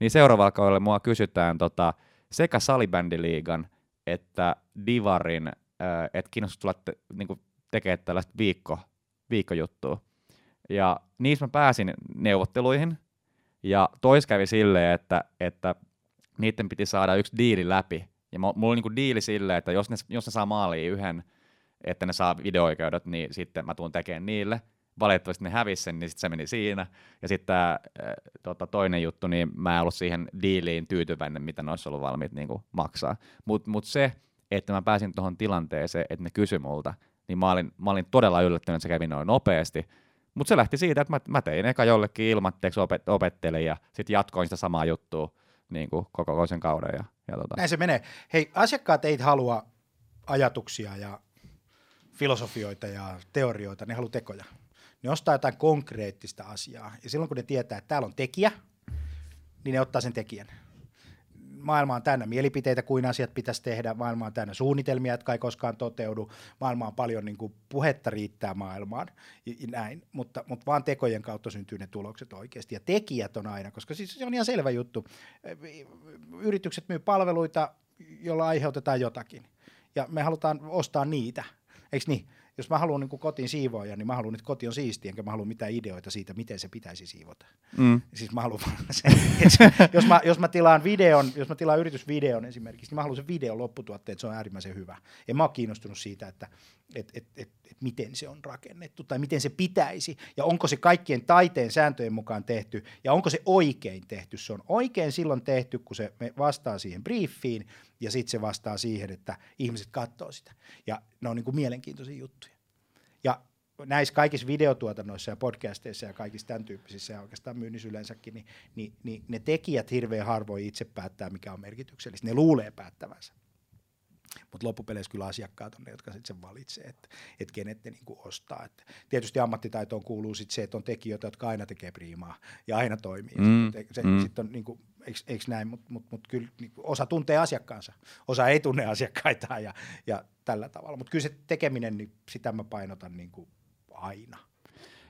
niin seuraavalla kaudella mua kysytään tota, sekä salibändiliigan että divarin, äh, että kiinnostaa tulla te, niin tekemään tällaista viikko, viikkojuttua. Ja niissä mä pääsin neuvotteluihin, ja tois kävi silleen, että, että niiden piti saada yksi diili läpi. Ja mulla oli niinku diili silleen, että jos ne, jos ne saa maaliin yhden, että ne saa videoikeudet, niin sitten mä tuun tekemään niille. Valitettavasti ne hävisi sen, niin sitten se meni siinä. Ja sitten tämä tota, toinen juttu, niin mä en ollut siihen diiliin tyytyväinen, mitä ne olisi ollut valmiit niinku, maksaa. Mutta mut se, että mä pääsin tuohon tilanteeseen, että ne kysyi multa, niin mä olin, mä olin todella yllättynyt, että se kävi noin nopeasti. Mutta se lähti siitä, että mä, mä tein eka jollekin ilmatteeksi opet, opettelin ja sitten jatkoin sitä samaa juttua niin kuin koko sen kauden. Ja, ja tota. Näin se menee. Hei, asiakkaat ei halua ajatuksia ja filosofioita ja teorioita, ne haluaa tekoja. Ne ostaa jotain konkreettista asiaa. Ja silloin kun ne tietää, että täällä on tekijä, niin ne ottaa sen tekijän maailma on täynnä mielipiteitä, kuin asiat pitäisi tehdä, maailma on täynnä suunnitelmia, jotka ei koskaan toteudu, maailma on paljon niin kuin, puhetta riittää maailmaan, ja, ja näin, mutta, mutta vaan tekojen kautta syntyy ne tulokset oikeasti, ja tekijät on aina, koska siis se on ihan selvä juttu, yritykset myy palveluita, joilla aiheutetaan jotakin, ja me halutaan ostaa niitä, eikö niin? Jos mä haluan niin kuin kotiin siivoja, niin mä haluan, että koti on siisti, enkä mä halua mitään ideoita siitä, miten se pitäisi siivota. Mm. Siis mä haluan se, että jos, mä, jos mä tilaan videon, jos mä tilaan yritysvideon esimerkiksi, niin mä haluan sen videon lopputuotteen, että se on äärimmäisen hyvä. En mä ole kiinnostunut siitä, että et, et, et, et miten se on rakennettu tai miten se pitäisi ja onko se kaikkien taiteen sääntöjen mukaan tehty ja onko se oikein tehty. Se on oikein silloin tehty, kun se vastaa siihen briefiin ja sitten se vastaa siihen, että ihmiset katsoo sitä. Ja ne on niin kuin mielenkiintoisia juttuja. Ja näissä kaikissa videotuotannoissa ja podcasteissa ja kaikissa tämän tyyppisissä ja oikeastaan myynnissä yleensäkin, niin, niin, niin ne tekijät hirveän harvoin itse päättää, mikä on merkityksellistä. Ne luulee päättävänsä. Mutta loppupeleissä kyllä asiakkaat on ne, jotka sitten sen valitsee, että et kenet ne niinku ostaa. Et tietysti ammattitaitoon kuuluu sit se, että on tekijöitä, jotka aina tekee priimaa ja aina toimii. Mm, se, se, mm. sit on niinku, eikö, eikö näin, mutta mut, mut kyllä niinku, osa tuntee asiakkaansa, osa ei tunne asiakkaitaan ja, ja tällä tavalla. Mutta kyllä se tekeminen, niin sitä mä painotan niinku aina.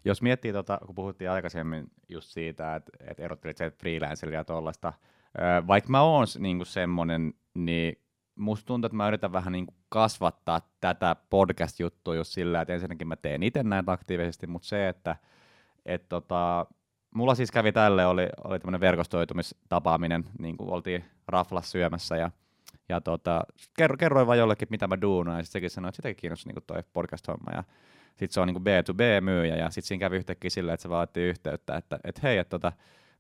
Jos miettii, tota, kun puhuttiin aikaisemmin just siitä, että, että erottelit se freelancerilla ja tuollaista, vaikka mä oon niinku semmoinen, niin musta tuntuu, että mä yritän vähän niin kuin kasvattaa tätä podcast-juttua just sillä, että ensinnäkin mä teen itse näitä aktiivisesti, mutta se, että et tota, mulla siis kävi tälle, oli, oli tämmöinen verkostoitumistapaaminen, niin kuin oltiin raflas syömässä ja, ja tota, kerro, kerroin vaan jollekin, mitä mä duunaan, ja sitten sekin sanoi, että sitäkin kiinnostaa niin toi podcast-homma, ja sitten se on niin B2B-myyjä, ja sitten siinä kävi yhtäkkiä silleen, että se vaatii yhteyttä, että et hei, että tota,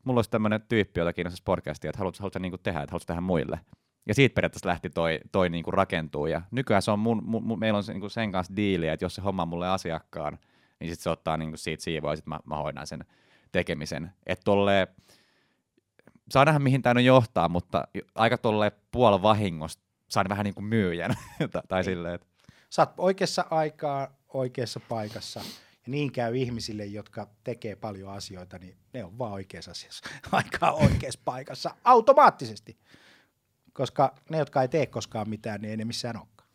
mulla olisi tämmöinen tyyppi, jota kiinnostaisi podcastia, että haluatko, haluatko niin tehdä, että haluatko tehdä muille. Ja siitä periaatteessa lähti toi, toi niinku rakentuu. Ja nykyään se on mun, mun, meillä on se, niinku sen kanssa diili, että jos se homma mulle asiakkaan, niin sitten se ottaa niinku siitä siivoa ja sitten mä, mä hoidan sen tekemisen. Että tolleen, saa nähdä mihin tämä johtaa, mutta aika tolle puolen vahingosta saan vähän niin kuin myyjän. tai silleen, että... Sä oot oikeassa aikaa, oikeassa paikassa. Ja niin käy ihmisille, jotka tekee paljon asioita, niin ne on vaan oikeassa asiassa. Aikaa oikeassa paikassa automaattisesti koska ne, jotka ei tee koskaan mitään, niin ei ne missään olekaan.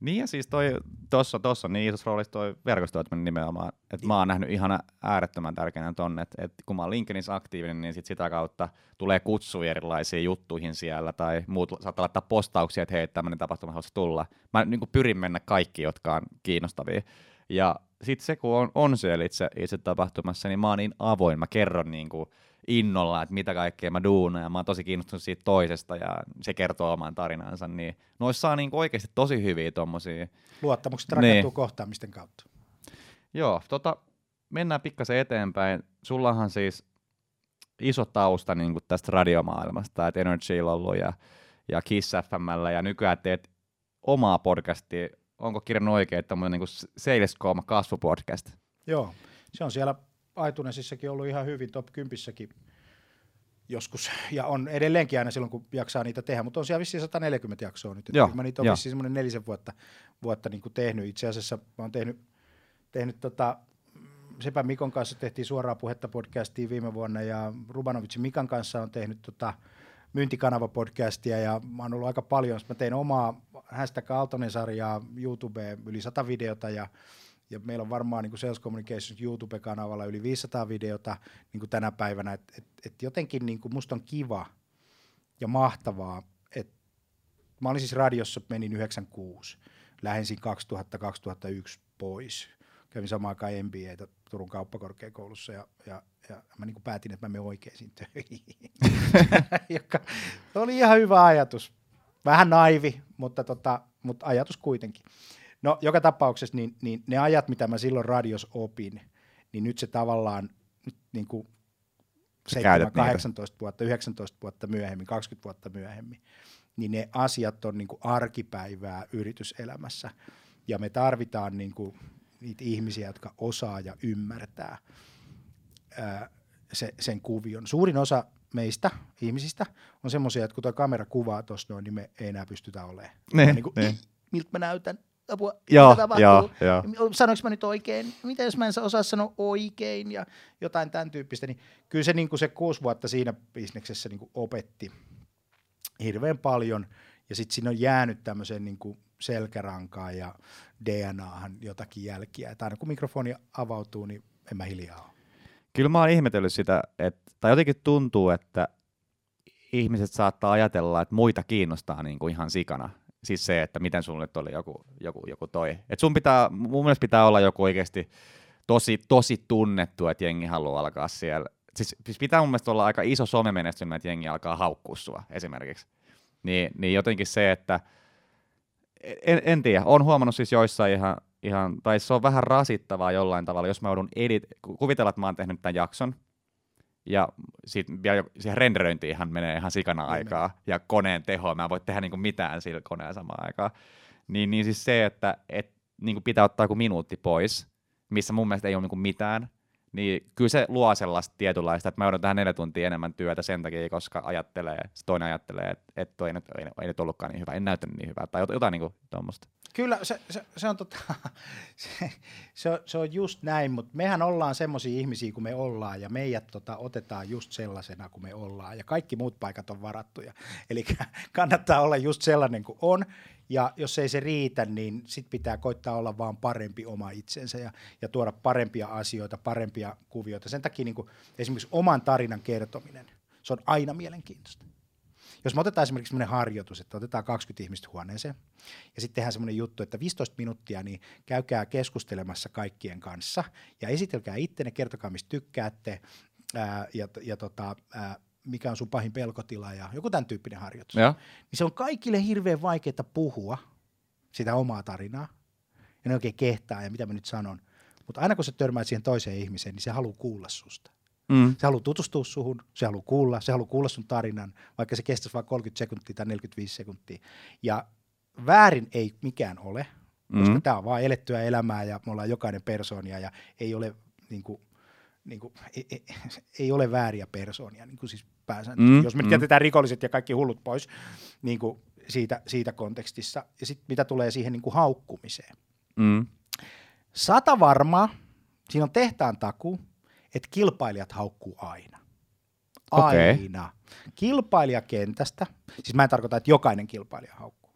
Niin ja siis toi, tossa, tossa niin isossa roolissa toi verkostoituminen nimenomaan, että mä oon nähnyt ihan äärettömän tärkeänä tonne, että et kun mä oon LinkedInissä aktiivinen, niin sit sitä kautta tulee kutsuja erilaisiin juttuihin siellä, tai muut saattaa laittaa postauksia, että hei, tämmöinen tapahtuma haluaisi tulla. Mä niin pyrin mennä kaikki, jotka on kiinnostavia. Ja sitten se, kun on, on siellä itse, itse tapahtumassa, niin mä oon niin avoin, mä kerron niin kuin, innolla, että mitä kaikkea mä duunan ja mä oon tosi kiinnostunut siitä toisesta ja se kertoo oman tarinansa, niin noissa saa niin oikeasti tosi hyviä tommosia. Luottamukset rakentuu niin. kohtaamisten kautta. Joo, tota, mennään pikkasen eteenpäin. Sullahan siis iso tausta niin kuin tästä radiomaailmasta, että Energy on ollut ja, ja Kiss FMllä ja nykyään teet omaa podcastia. Onko kirjannut oikein, että tämmöinen niin Salescom kasvupodcast? Joo, se on siellä Aitunesissakin ollut ihan hyvin, top 10 joskus, ja on edelleenkin aina silloin, kun jaksaa niitä tehdä, mutta on siellä vissiin 140 jaksoa nyt, Joo, mä niitä on vissiin semmoinen nelisen vuotta, vuotta niin kuin tehnyt, itse asiassa mä oon tehnyt, tehnyt tota, Sepä Mikon kanssa tehtiin suoraa puhetta podcastia viime vuonna, ja Rubanovicin Mikan kanssa on tehnyt tota, myyntikanava-podcastia, ja mä oon ollut aika paljon, mä tein omaa hashtag Aaltonen-sarjaa, YouTube yli 100 videota, ja ja meillä on varmaan niin kuin Sales Communications YouTube-kanavalla yli 500 videota niin kuin tänä päivänä, että et, et jotenkin niin kuin musta on kiva ja mahtavaa, että mä olin siis radiossa, menin 96, lähensin 2000-2001 pois, kävin samaan aikaan MBAtä Turun kauppakorkeakoulussa ja, ja, ja mä niin päätin, että mä menen oikeisiin töihin, joka oli ihan hyvä ajatus, vähän naivi, mutta, tota, mutta ajatus kuitenkin. No joka tapauksessa niin, niin ne ajat, mitä mä silloin radios opin, niin nyt se tavallaan nyt niin kuin 7, 18 vuotta, 19 vuotta myöhemmin, 20 vuotta myöhemmin, niin ne asiat on niin kuin arkipäivää yrityselämässä. Ja me tarvitaan niin kuin niitä ihmisiä, jotka osaa ja ymmärtää ää, se, sen kuvion. Suurin osa meistä ihmisistä on semmoisia, että kun tuo kamera kuvaa tuossa noin, niin me ei enää pystytä olemaan. Ne, niin kuin, ne. miltä mä näytän, apua, joo, mitä tapahtuu, joo, joo. sanoinko mä nyt oikein, mitä jos mä en osaa sanoa oikein ja jotain tämän tyyppistä, niin kyllä se, niin kuin se kuusi vuotta siinä bisneksessä niin kuin opetti hirveän paljon. Ja sitten siinä on jäänyt tämmöiseen niin kuin selkärankaan ja DNAhan jotakin jälkiä, että aina kun mikrofoni avautuu, niin en mä hiljaa ole. Kyllä mä oon ihmetellyt sitä, että, tai jotenkin tuntuu, että ihmiset saattaa ajatella, että muita kiinnostaa niin kuin ihan sikana siis se, että miten sulle nyt oli joku, joku, joku toi. Et sun pitää, mun mielestä pitää olla joku oikeasti tosi, tosi tunnettu, että jengi haluaa alkaa siellä. Siis, siis pitää mun mielestä olla aika iso somemenestymä, että jengi alkaa haukkua sua esimerkiksi. Niin, niin jotenkin se, että en, en tiedä, on huomannut siis joissain ihan, ihan, tai se on vähän rasittavaa jollain tavalla, jos mä joudun edit, kuvitella, että mä oon tehnyt tämän jakson, ja sit vielä siihen renderöintiin menee ihan sikana Kyllä. aikaa, ja koneen teho, mä en voi tehdä niinku mitään sillä koneen samaan aikaan. Niin, niin siis se, että et, niinku pitää ottaa joku minuutti pois, missä mun mielestä ei ole niinku mitään, niin kyllä se luo sellaista tietynlaista, että mä joudun tähän neljä tuntia enemmän työtä sen takia, koska ajattelee, se toinen ajattelee, että, että toi ei, nyt, ei, ei nyt ollutkaan niin hyvä, en näyttänyt niin hyvää, tai jotain niin tuommoista. Kyllä, se, se, se, on tota, se, se, on, se on just näin, mutta mehän ollaan semmoisia ihmisiä kuin me ollaan, ja meidät tota, otetaan just sellaisena kuin me ollaan, ja kaikki muut paikat on varattuja. Eli kannattaa olla just sellainen kuin on, ja jos ei se riitä, niin sit pitää koittaa olla vaan parempi oma itsensä ja, ja tuoda parempia asioita, parempia kuvioita. Sen takia niin kuin esimerkiksi oman tarinan kertominen, se on aina mielenkiintoista. Jos me otetaan esimerkiksi sellainen harjoitus, että otetaan 20 ihmistä huoneeseen ja sitten tehdään sellainen juttu, että 15 minuuttia niin käykää keskustelemassa kaikkien kanssa ja esitelkää ittenne, kertokaa mistä tykkäätte ää, ja, ja tota, ää, mikä on sun pahin pelkotila ja joku tämän tyyppinen harjoitus. Ja. Niin se on kaikille hirveän vaikeaa puhua sitä omaa tarinaa. Ja ne oikein kehtaa ja mitä mä nyt sanon. Mutta aina kun sä törmäät siihen toiseen ihmiseen, niin se haluaa kuulla susta. Mm. Se haluaa tutustua suhun, se haluaa kuulla, se haluaa kuulla sun tarinan, vaikka se kestäisi vain 30 sekuntia tai 45 sekuntia. Ja väärin ei mikään ole, koska mm. tämä on vaan elettyä elämää ja me ollaan jokainen persoonia ja ei ole niin kuin, niin kuin, ei, ei, ei ole vääriä persoonia, niin kuin siis pääsääntöisesti, mm, jos me mm. jätetään rikolliset ja kaikki hullut pois niin kuin siitä, siitä kontekstissa. Ja sitten mitä tulee siihen niin kuin haukkumiseen. Mm. Sata varmaa, siinä on tehtaan taku, että kilpailijat haukkuu aina. Aina. Okay. Kilpailijakentästä, siis mä en tarkoita, että jokainen kilpailija haukkuu,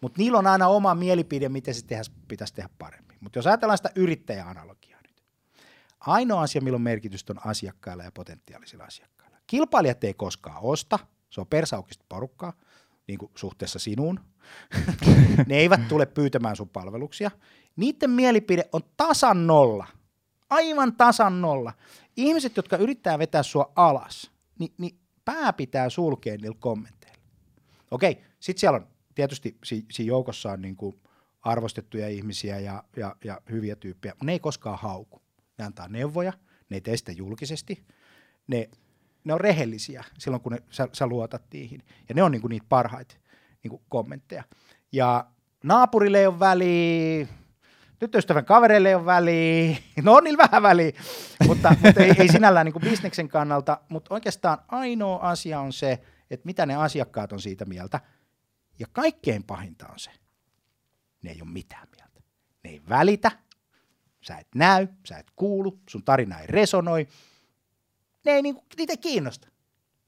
mutta niillä on aina oma mielipide, miten se tehdä, pitäisi tehdä paremmin. Mutta jos ajatellaan sitä yrittäjäanalogiaa nyt, ainoa asia, milloin merkitystä on asiakkailla ja potentiaalisilla asiakkailla Kilpailijat ei koskaan osta, se on persaukista porukkaa, niin kuin suhteessa sinuun. ne eivät tule pyytämään sun palveluksia. Niiden mielipide on tasan nolla. Aivan tasan nolla. Ihmiset, jotka yrittää vetää sua alas, niin, niin pää pitää sulkea niillä kommenteilla. Okei, sitten siellä on tietysti si, siinä joukossa on niin kuin arvostettuja ihmisiä ja, ja, ja hyviä tyyppejä, mutta ne ei koskaan hauku. Ne antaa neuvoja, ne ei tee julkisesti, ne ne on rehellisiä silloin, kun ne, sä, sä luotat niihin. Ja ne on niinku niitä parhaita niinku kommentteja. Ja naapurille ei ole väliä, tyttöystävän kavereille ei ole väliä, no on niillä vähän väliä, mutta, mutta ei, ei sinällään niinku bisneksen kannalta, mutta oikeastaan ainoa asia on se, että mitä ne asiakkaat on siitä mieltä. Ja kaikkein pahinta on se, ne ei ole mitään mieltä. Ne ei välitä, sä et näy, sä et kuulu, sun tarina ei resonoi, ne ei niinku, niitä ei kiinnosta.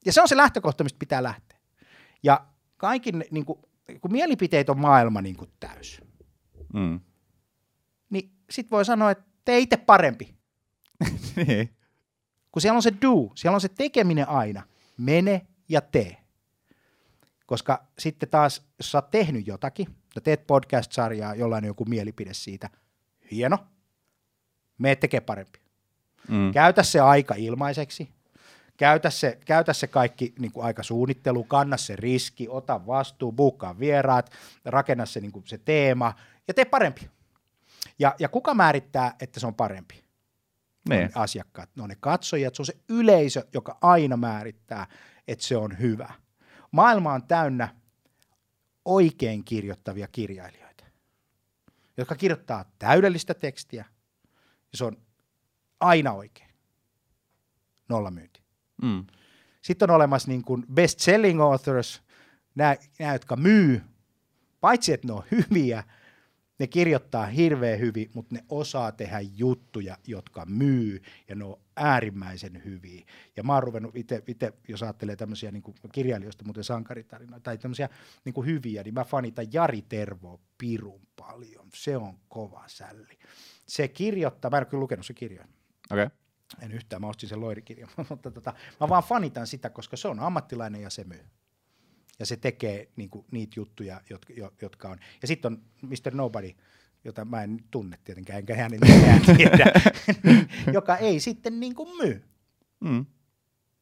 Ja se on se lähtökohta, mistä pitää lähteä. Ja kaikin, niinku, kun mielipiteet on maailma niinku täys, mm. Niin sit voi sanoa, että tee itse parempi. niin. Kun siellä on se do, siellä on se tekeminen aina. Mene ja tee. Koska sitten taas, jos sä oot tehnyt jotakin, ja teet podcast-sarjaa, jollain on joku mielipide siitä, hieno, me tekee parempi. Mm. Käytä se aika ilmaiseksi, käytä se, käytä se kaikki niin kuin suunnittelu, kanna se riski, ota vastuu, buukkaa vieraat, rakenna se, niin kuin se teema ja tee parempi. Ja, ja kuka määrittää, että se on parempi? Ne. On ne asiakkaat, ne on ne katsojat, se on se yleisö, joka aina määrittää, että se on hyvä. Maailma on täynnä oikein kirjoittavia kirjailijoita, jotka kirjoittaa täydellistä tekstiä, ja se on aina oikein. Nolla myynti. Mm. Sitten on olemassa niin kuin best-selling authors, nämä, nämä, jotka myy, paitsi että ne on hyviä, ne kirjoittaa hirveän hyvin, mutta ne osaa tehdä juttuja, jotka myy, ja ne on äärimmäisen hyviä. Ja mä oon ruvennut itse, jos ajattelee tämmöisiä niin kirjailijoista, muuten sankaritarinoita, tai tämmöisiä niin hyviä, niin mä fanitan Jari Tervoa pirun paljon. Se on kova sälli. Se kirjoittaa, mä en ole kyllä lukenut se kirjoja, Okay. En yhtään, mä ostin sen loirikirjan, mutta tota, mä vaan fanitan sitä, koska se on ammattilainen ja se myy. Ja se tekee niin kuin, niitä juttuja, jotka, jotka on. Ja sitten on Mr. Nobody, jota mä en tunne tietenkään, enkä hänen nimeään tiedä, joka ei sitten niin kuin myy. Mm.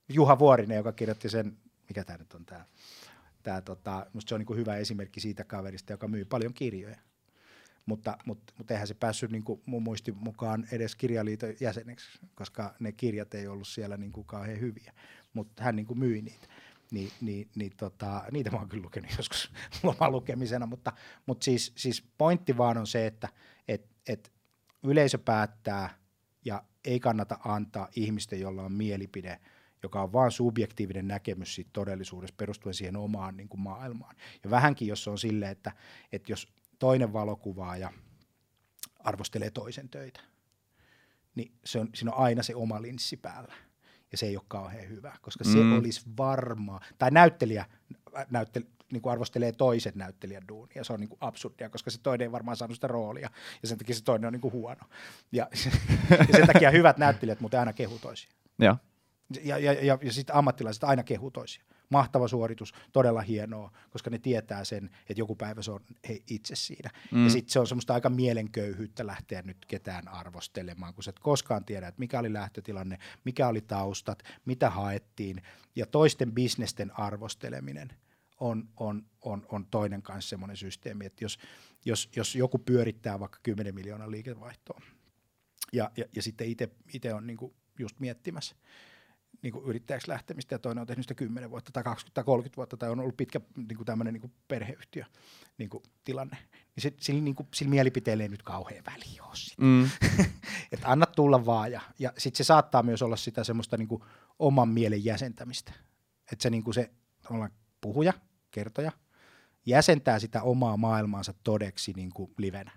Juha Vuorinen, joka kirjoitti sen, mikä tämä nyt on tämä, tämä tota, musta se on niin kuin hyvä esimerkki siitä kaverista, joka myy paljon kirjoja. Mutta, mutta, mutta eihän se päässyt niin kuin mun muistin mukaan edes kirjaliiton jäseneksi, koska ne kirjat ei ollut siellä niin kuin kauhean hyviä, mutta hän niin kuin myi niitä niin, niin, niin tota, niitä mä oon kyllä lukenut joskus lomalukemisena, mutta, mutta siis, siis pointti vaan on se, että et, et yleisö päättää ja ei kannata antaa ihmisten, jolla on mielipide, joka on vain subjektiivinen näkemys siitä todellisuudessa perustuen siihen omaan niin kuin maailmaan. Ja vähänkin, jos on silleen, että, että jos toinen valokuvaaja arvostelee toisen töitä, niin se on, siinä on aina se oma linssi päällä ja se ei ole kauhean hyvä, koska mm. se olisi varmaa, tai näyttelijä näyttel, niin kuin arvostelee toisen näyttelijän duunia, se on niin kuin absurdia, koska se toinen ei varmaan saanut sitä roolia, ja sen takia se toinen on niin kuin huono. Ja, ja sen takia hyvät näyttelijät muuten aina kehu toisia. Ja, ja, ja, ja, ja sitten ammattilaiset aina kehu toisia mahtava suoritus, todella hienoa, koska ne tietää sen, että joku päivä se on he itse siinä. Mm. Ja sitten se on semmoista aika mielenköyhyyttä lähteä nyt ketään arvostelemaan, kun sä et koskaan tiedä, että mikä oli lähtötilanne, mikä oli taustat, mitä haettiin, ja toisten bisnesten arvosteleminen on, on, on, on toinen kanssa semmoinen systeemi, että jos, jos, jos joku pyörittää vaikka 10 miljoonaa liikevaihtoa, ja, ja, ja sitten itse on niinku just miettimässä, niin kuin yrittäjäksi lähtemistä ja toinen on tehnyt sitä 10 vuotta tai 20 tai 30 vuotta tai on ollut pitkä niin kuin tämmöinen niin kuin perheyhtiö niin kuin tilanne, niin sit, sillä, niin kuin, sillä mielipiteellä ei nyt kauhean väliä ole sitä. Mm. että anna tulla vaan ja, ja sitten se saattaa myös olla sitä semmoista niin kuin oman mielen jäsentämistä. Että se, niin kuin se puhuja, kertoja, jäsentää sitä omaa maailmaansa todeksi niin kuin livenä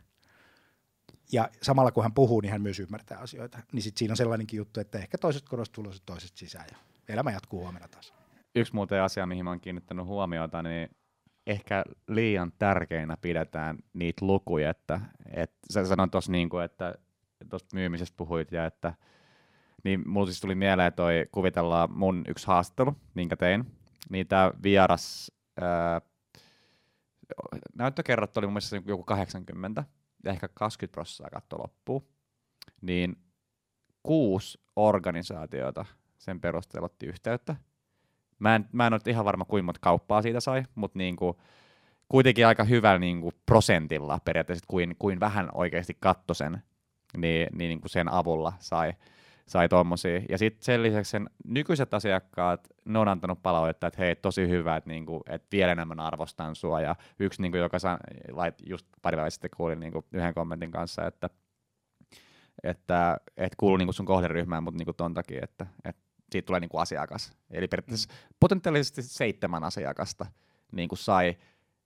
ja samalla kun hän puhuu, niin hän myös ymmärtää asioita. Niin sitten siinä on sellainenkin juttu, että ehkä toiset korostuu toiset sisään ja elämä jatkuu huomenna taas. Yksi muuten asia, mihin oon kiinnittänyt huomiota, niin ehkä liian tärkeinä pidetään niitä lukuja, että, että sä sanoit tuossa niin että tuosta myymisestä puhuit ja että niin mulla siis tuli mieleen toi kuvitellaan mun yksi haastattelu, minkä tein, niin tämä vieras ää, näyttökerrat oli mun mielestä joku 80, ja ehkä 20 prosenttia katto loppuu, niin kuusi organisaatiota sen perusteella otti yhteyttä. Mä en, mä en ole ihan varma, kuinka monta kauppaa siitä sai, mutta niin kuin, kuitenkin aika hyvällä niin kuin prosentilla periaatteessa, kuin, kuin vähän oikeasti katto sen, niin, niin, niin kuin sen avulla sai, sai tommosia. Ja sitten sen lisäksi sen nykyiset asiakkaat, ne on antanut palautetta, että hei, tosi hyvä, että, niinku, että vielä enemmän arvostan sua. Ja yksi, niinku, joka san, lait, just pari päivää sitten kuulin niinku, yhden kommentin kanssa, että, että, että kuuluu niinku sun kohderyhmään, mutta niinku ton takia, että, että siitä tulee niinku asiakas. Eli periaatteessa mm. potentiaalisesti seitsemän asiakasta niinku sai,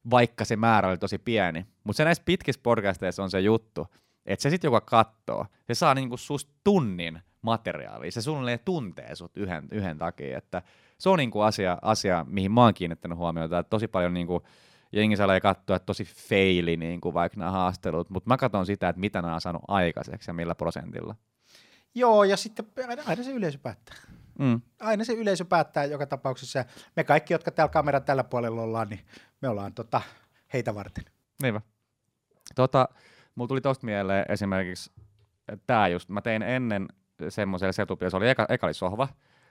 vaikka se määrä oli tosi pieni. Mutta se näissä pitkissä podcasteissa on se juttu, että se sitten joka katsoo, se saa niinku susta tunnin materiaalia. Se suunnilleen tuntee sut yhden, yhden takia, että se on niinku asia, asia, mihin mä oon kiinnittänyt huomiota, että tosi paljon niinku, jengi saa katsoa, että tosi feili niinku vaikka nämä haastelut, mutta mä katson sitä, että mitä nämä on saanut aikaiseksi ja millä prosentilla. Joo, ja sitten aina se yleisö päättää. Mm. Aina se yleisö päättää joka tapauksessa. Me kaikki, jotka täällä kameran tällä puolella ollaan, niin me ollaan tota, heitä varten. Niinpä. Tota, mulla tuli tosta mieleen esimerkiksi tämä just, mä tein ennen semmoisella setupilla, se oli eka, eka oli sohva,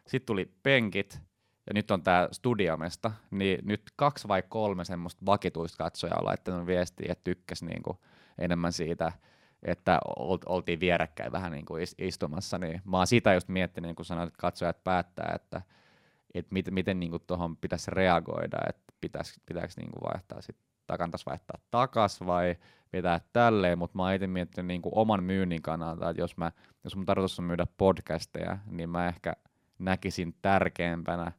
sitten tuli penkit, ja nyt on tämä studiomesta, niin nyt kaksi vai kolme semmoista vakituista katsojaa on laittanut viestiä, että tykkäs niinku enemmän siitä, että oltiin vierekkäin vähän niin kuin istumassa, niin mä oon sitä just miettinyt, niin kun sanoit, että katsojat päättää, että, että miten, miten niin tuohon pitäisi reagoida, että pitäisi, pitäisi niin kuin vaihtaa sit, kannattaisi vaihtaa takas vai vetää tälleen, mutta mä oon itse miettinyt niin kuin oman myynnin kannalta, että jos, mä, jos mun tarkoitus on myydä podcasteja, niin mä ehkä näkisin tärkeämpänä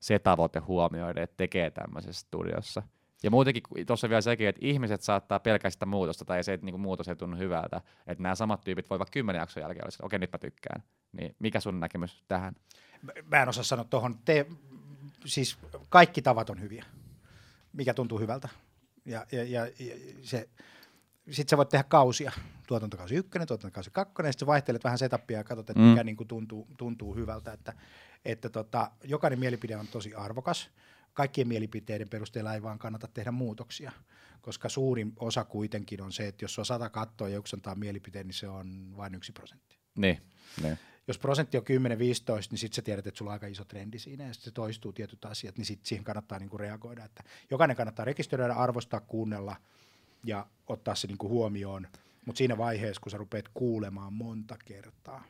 se tavoite huomioida, että tekee tämmöisessä studiossa. Ja muutenkin tuossa vielä sekin, että ihmiset saattaa pelkää sitä muutosta, tai se, että niin muutos ei tunnu hyvältä, että nämä samat tyypit voivat kymmenen jakson jälkeen olla, okei, nyt mä tykkään. Niin mikä sun näkemys tähän? Mä en osaa sanoa tuohon. Te, siis kaikki tavat on hyviä, mikä tuntuu hyvältä. Ja, ja, ja, ja se, sitten sä voit tehdä kausia, tuotantokausi ykkönen, tuotantokausi kakkonen, sitten vaihtelet vähän setupia ja katsot, että mm. mikä niin kuin tuntuu, tuntuu hyvältä, että, että tota, jokainen mielipide on tosi arvokas, kaikkien mielipiteiden perusteella ei vaan kannata tehdä muutoksia, koska suurin osa kuitenkin on se, että jos on sata kattoa ja yksi antaa mielipiteen, niin se on vain yksi prosentti. Niin, niin. Jos prosentti on 10-15, niin sitten sä tiedät, että sulla on aika iso trendi siinä ja sitten se toistuu tietyt asiat, niin sitten siihen kannattaa niinku reagoida. Että jokainen kannattaa rekisteröidä, arvostaa, kuunnella ja ottaa se niinku huomioon, mutta siinä vaiheessa, kun sä rupeat kuulemaan monta kertaa,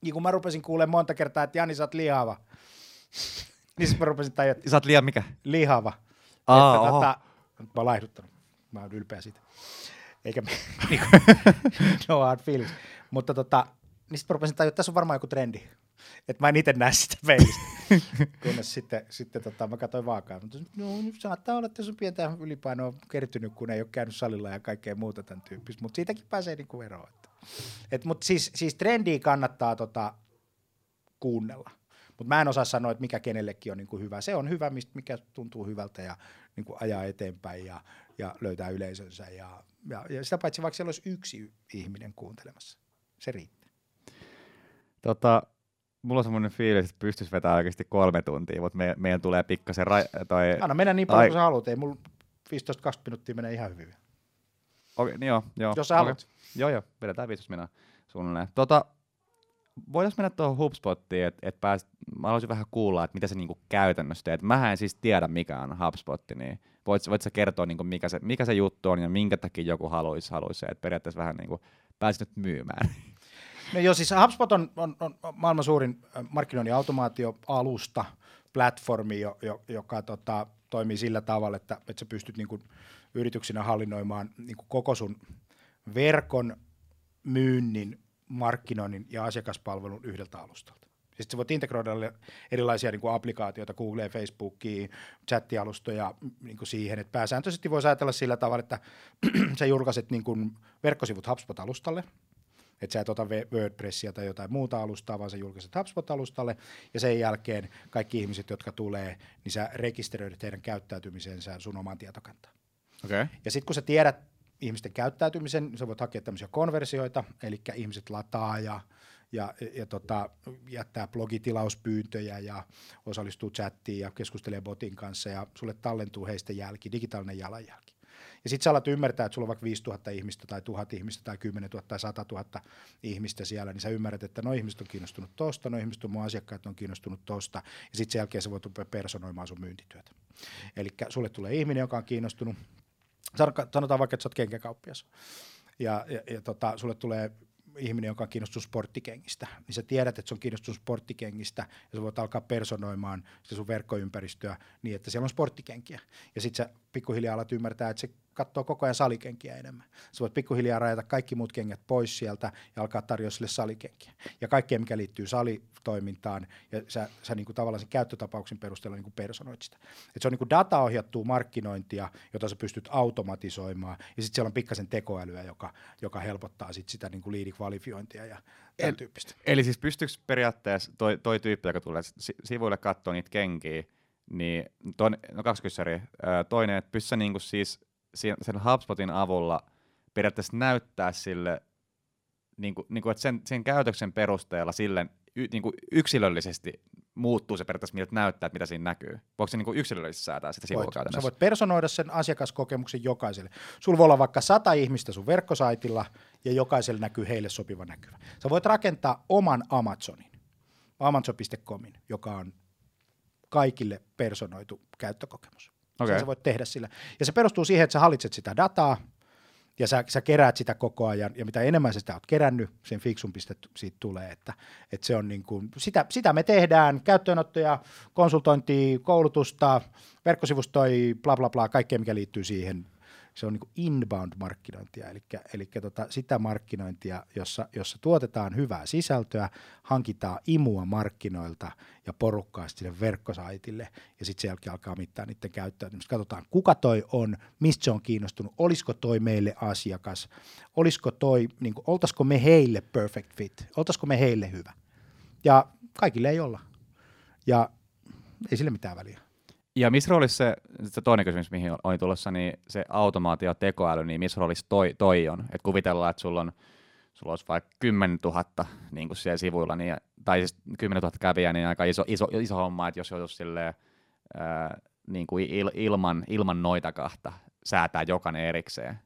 niin kun mä rupesin kuulemaan monta kertaa, että Jani, sä oot lihava, niin sitten mä rupesin tajua, että Sä oot liian mikä? lihava. Aa, että, oho. tota, mä oon laihduttanut. Mä oon ylpeä siitä. Eikä no hard feelings. Mutta tota, niin sitten rupesin tajua, että tässä on varmaan joku trendi. Että mä en itse näe sitä peilistä. Kunnes sitten, sitten tota, mä katsoin vaakaa. Mutta no, nyt saattaa olla, että jos on pientä ylipainoa kertynyt, kun ei ole käynyt salilla ja kaikkea muuta tämän tyyppistä. Mutta siitäkin pääsee niinku eroon. Että. Et, mutta siis, siis trendiä kannattaa tota, kuunnella. Mutta mä en osaa sanoa, että mikä kenellekin on niinku hyvä. Se on hyvä, mistä, mikä tuntuu hyvältä ja niinku ajaa eteenpäin ja, ja löytää yleisönsä. Ja, ja, ja sitä paitsi vaikka siellä olisi yksi ihminen kuuntelemassa. Se riittää. Tota, mulla on semmoinen fiilis, että pystyisi vetämään oikeasti kolme tuntia, mutta me, meidän tulee pikkasen ra- toi... Anna mennä niin paljon Ai- kuin sä haluat. Ei mulla 15-20 minuuttia menee ihan hyvin. Okei, niin joo, joo. Jos sä haluat. Joo, joo, vedetään 15 minä suunnilleen. Tota, voitaisiin mennä tuohon HubSpottiin, että et pääs, mä haluaisin vähän kuulla, että mitä se niinku käytännössä teet. Mähän en siis tiedä, mikä on HubSpot, niin voit, voit sä kertoa, niinku, mikä, se, mikä se juttu on ja minkä takia joku haluaisi, haluaisi että periaatteessa vähän niinku pääsit nyt myymään. No joo, siis HubSpot on, on, on maailman suurin äh, markkinoinnin automaatioalusta, platformi, jo, jo, joka tota, toimii sillä tavalla, että, että sä pystyt niin kuin, yrityksinä hallinnoimaan niin kuin koko sun verkon, myynnin, markkinoinnin ja asiakaspalvelun yhdeltä alustalta. Sitten sä voit integroida erilaisia niin kuin applikaatioita, Google, Facebookiin, chattialustoja niin kuin siihen, että pääsääntöisesti voisi ajatella sillä tavalla, että sä julkaiset niin kuin verkkosivut HubSpot-alustalle, että sä et ota WordPressia tai jotain muuta alustaa, vaan sä julkaiset HubSpot-alustalle, ja sen jälkeen kaikki ihmiset, jotka tulee, niin sä rekisteröidyt heidän käyttäytymisensä sun omaan tietokantaan. Okei. Okay. Ja sitten kun sä tiedät ihmisten käyttäytymisen, niin sä voit hakea tämmöisiä konversioita, eli ihmiset lataa ja, ja, ja tota, jättää blogitilauspyyntöjä ja osallistuu chattiin ja keskustelee botin kanssa ja sulle tallentuu heistä jälki, digitaalinen jalanjälki. Ja sitten sä alat ymmärtää, että sulla on vaikka 5000 ihmistä tai 1000 ihmistä tai 10 000 tai 100 000 ihmistä siellä, niin sä ymmärrät, että no ihmiset on kiinnostunut tosta, no ihmiset on mun asiakkaat on kiinnostunut tosta, ja sitten sen jälkeen sä voit rupea personoimaan sun myyntityötä. Eli sulle tulee ihminen, joka on kiinnostunut Sano- sanotaan vaikka, että sä oot kenkäkauppias, ja, ja, ja tota, sulle tulee ihminen, joka on kiinnostunut sporttikengistä, niin sä tiedät, että se on kiinnostunut sporttikengistä, ja sä voit alkaa personoimaan sitä sun verkkoympäristöä niin, että siellä on sporttikenkiä. Ja sit sä pikkuhiljaa alat ymmärtää, että se katsoo koko ajan salikenkiä enemmän. Sä voit pikkuhiljaa rajata kaikki muut kengät pois sieltä ja alkaa tarjoa sille salikenkiä. Ja kaikkea, mikä liittyy salitoimintaan, ja sä, sä niin kuin tavallaan sen käyttötapauksen perusteella niin kuin personoit sitä. Et se on niin kuin dataohjattua markkinointia, jota sä pystyt automatisoimaan, ja sitten siellä on pikkasen tekoälyä, joka, joka helpottaa sit sitä niin kuin liidikvalifiointia ja tämän El- tyyppistä. Eli siis pystyykö periaatteessa toi, toi tyyppi, joka tulee si- sivuille katsoa niitä kenkiä, niin toinen, no kaksi kyssäriä. Toinen, että pystyy niinku siis sen HubSpotin avulla periaatteessa näyttää sille, niinku, niinku, että sen, sen käytöksen perusteella sille y, niinku yksilöllisesti muuttuu se periaatteessa, miltä näyttää, että mitä siinä näkyy. Voiko se niinku yksilöllisesti säätää sitä sivua Voit, sä voit personoida sen asiakaskokemuksen jokaiselle. Sulla voi olla vaikka sata ihmistä sun verkkosaitilla ja jokaiselle näkyy heille sopiva näkyvä. Sä voit rakentaa oman Amazonin, amazon.comin, joka on kaikille personoitu käyttökokemus. Sen sä voit tehdä sillä. Ja se perustuu siihen, että sä hallitset sitä dataa, ja sä, sä keräät sitä koko ajan, ja mitä enemmän sä sitä oot kerännyt, sen fiksumpi siitä tulee, että, että se on niin kuin, sitä, sitä me tehdään, käyttöönottoja, konsultointia, koulutusta, verkkosivustoja, bla bla bla, kaikkea mikä liittyy siihen, se on niin inbound-markkinointia, eli, eli tota, sitä markkinointia, jossa, jossa tuotetaan hyvää sisältöä, hankitaan imua markkinoilta ja porukkaa sille verkkosaitille, ja sitten sen jälkeen alkaa mittaa niiden käyttäytymistä. Katsotaan, kuka toi on, mistä se on kiinnostunut, olisiko toi meille asiakas, olisiko toi, niin kuin, oltaisiko me heille perfect fit, oltaisiko me heille hyvä. Ja kaikille ei olla. Ja ei sille mitään väliä. Ja missä roolissa se, se toinen kysymys, mihin olin tulossa, niin se automaatio ja tekoäly, niin missä roolissa toi, toi on? Et kuvitellaan, että sulla on sulla olisi vaikka 10 000 niin kuin siellä sivuilla, niin, tai siis 10 000 kävijää, niin aika iso, iso, iso homma, että jos joutuisi silleen, ää, niin kuin il, ilman, ilman noita kahta säätää jokainen erikseen.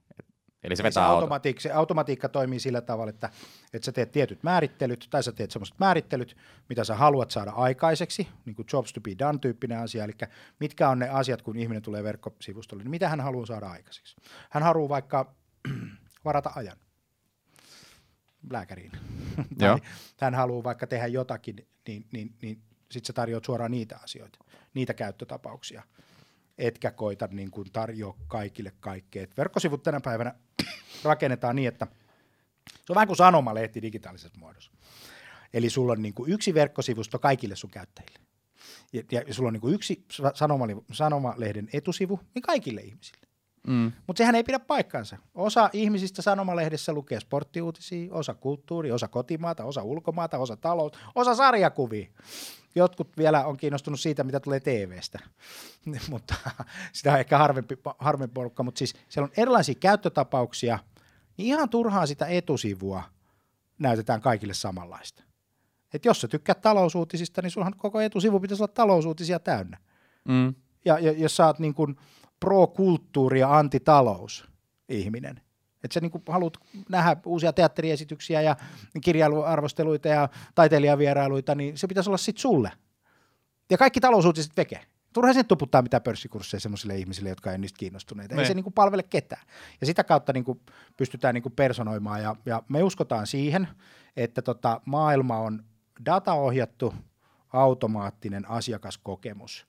Eli se, Ei vetää se, auto. automatiik- se automatiikka toimii sillä tavalla, että, että sä teet tietyt määrittelyt, tai sä teet semmoiset määrittelyt, mitä sä haluat saada aikaiseksi, niin kuin jobs to be done tyyppinen asia, eli mitkä on ne asiat, kun ihminen tulee verkkosivustolle, niin mitä hän haluaa saada aikaiseksi. Hän haluaa vaikka varata ajan lääkäriin, Joo. tai hän haluaa vaikka tehdä jotakin, niin, niin, niin sitten sä tarjoat suoraan niitä asioita, niitä käyttötapauksia etkä koita niin kuin tarjoa kaikille kaikkea. Et verkkosivut tänä päivänä rakennetaan niin, että se on vähän kuin sanomalehti digitaalisessa muodossa. Eli sulla on niin kuin yksi verkkosivusto kaikille sun käyttäjille. Ja, ja sulla on niin kuin yksi sa- sanomali- sanomalehden etusivu niin kaikille ihmisille. Mm. Mutta sehän ei pidä paikkansa. Osa ihmisistä sanomalehdessä lukee sporttiuutisia, osa kulttuuri, osa kotimaata, osa ulkomaata, osa talous, osa sarjakuvia. Jotkut vielä on kiinnostunut siitä, mitä tulee TV-stä, mutta sitä on ehkä harvempi, harvempi porukka, mutta siis siellä on erilaisia käyttötapauksia, niin ihan turhaa sitä etusivua näytetään kaikille samanlaista. Et jos sä tykkäät talousuutisista, niin sulhan koko etusivu pitäisi olla talousuutisia täynnä. Mm. Ja, ja jos sä oot niin kuin pro-kulttuuri ja antitalous ihminen, että sä niin haluat nähdä uusia teatteriesityksiä ja kirjailuarvosteluita ja taiteilijavierailuita, niin se pitäisi olla sitten sulle. Ja kaikki talousuutiset veke. Turha sen tuputtaa mitään pörssikursseja sellaisille ihmisille, jotka ei niistä kiinnostuneita. Ei Ne. se niin palvele ketään. Ja sitä kautta niin kuin pystytään niin kuin personoimaan. Ja, ja me uskotaan siihen, että tota, maailma on dataohjattu, automaattinen asiakaskokemus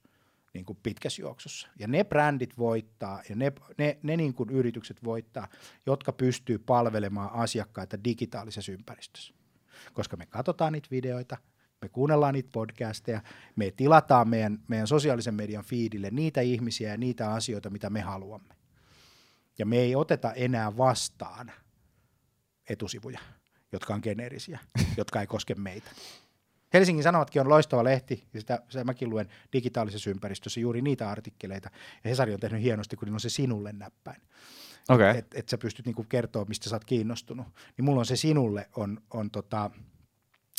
niin kuin pitkässä juoksussa. Ja ne brändit voittaa ja ne, ne, ne niin kuin yritykset voittaa, jotka pystyy palvelemaan asiakkaita digitaalisessa ympäristössä. Koska me katsotaan niitä videoita, me kuunnellaan niitä podcasteja, me tilataan meidän, meidän sosiaalisen median feedille niitä ihmisiä ja niitä asioita, mitä me haluamme. Ja me ei oteta enää vastaan etusivuja, jotka on geneerisiä, jotka ei koske meitä. Helsingin Sanomatkin on loistava lehti, ja sitä, sitä mäkin luen digitaalisessa ympäristössä juuri niitä artikkeleita, ja Hesari on tehnyt hienosti, kun on se sinulle näppäin. Okei. Että et sä pystyt niinku kertoa, mistä sä oot kiinnostunut. Niin mulla on se sinulle on, on tota,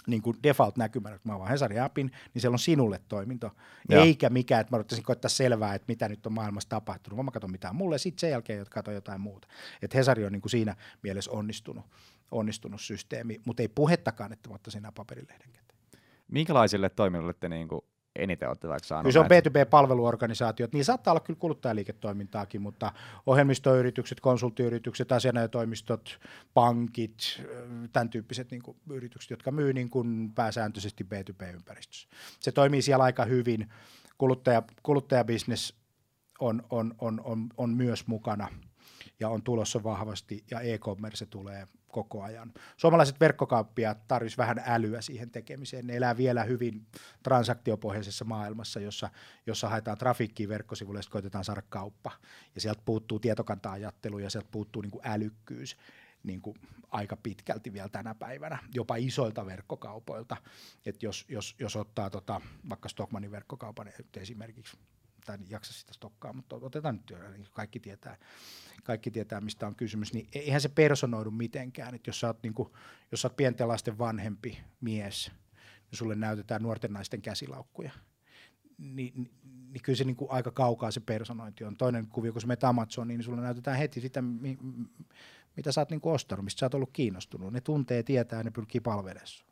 niin kuin default-näkymänä, kun mä avaan Hesarin appin, niin siellä on sinulle toiminto, Joo. eikä mikään, että mä odottaisin koittaa selvää, että mitä nyt on maailmassa tapahtunut, vaan mä katson mitään mulle, sitten sen jälkeen katson jotain muuta. Että Hesari on niin kuin siinä mielessä onnistunut, onnistunut systeemi, mutta ei puhettakaan, että mä ottaisin nämä paperilehden. Minkälaisille toimijoille te niinku eniten olette vaikka saanut? Kyllä se on näitä? B2B-palveluorganisaatiot, niin saattaa olla kyllä kuluttajaliiketoimintaakin, mutta ohjelmistoyritykset, konsulttiyritykset, asianajotoimistot, pankit, tämän tyyppiset niin kuin, yritykset, jotka myy niin kuin, pääsääntöisesti B2B-ympäristössä. Se toimii siellä aika hyvin. Kuluttaja, kuluttajabisnes on, on, on, on, on myös mukana ja on tulossa vahvasti ja e-commerce tulee koko ajan. Suomalaiset verkkokauppiaat tarvitsisivat vähän älyä siihen tekemiseen. Ne elää vielä hyvin transaktiopohjaisessa maailmassa, jossa, jossa haetaan trafiikkiä verkkosivuille ja koitetaan saada kauppa. Ja sieltä puuttuu tietokanta-ajattelu ja sieltä puuttuu niin kuin älykkyys niin kuin aika pitkälti vielä tänä päivänä, jopa isoilta verkkokaupoilta. Et jos, jos, jos ottaa tota, vaikka Stockmanin verkkokaupan esimerkiksi, en jaksa sitä stokkaa, mutta otetaan nyt, niin kaikki tietää, kaikki tietää, mistä on kysymys, niin eihän se personoidu mitenkään, että jos sä oot, niin kuin, jos sä oot pienten lasten vanhempi mies, niin sulle näytetään nuorten naisten käsilaukkuja, niin, niin, niin kyllä se niin kuin aika kaukaa se personointi on. Toinen kuvio, kun sä menet Amazoniin, niin sulle näytetään heti sitä, mi, mitä sä oot niin kuin ostanut, mistä sä oot ollut kiinnostunut. Ne tuntee, tietää ja ne pyrkii palvelemaan sua.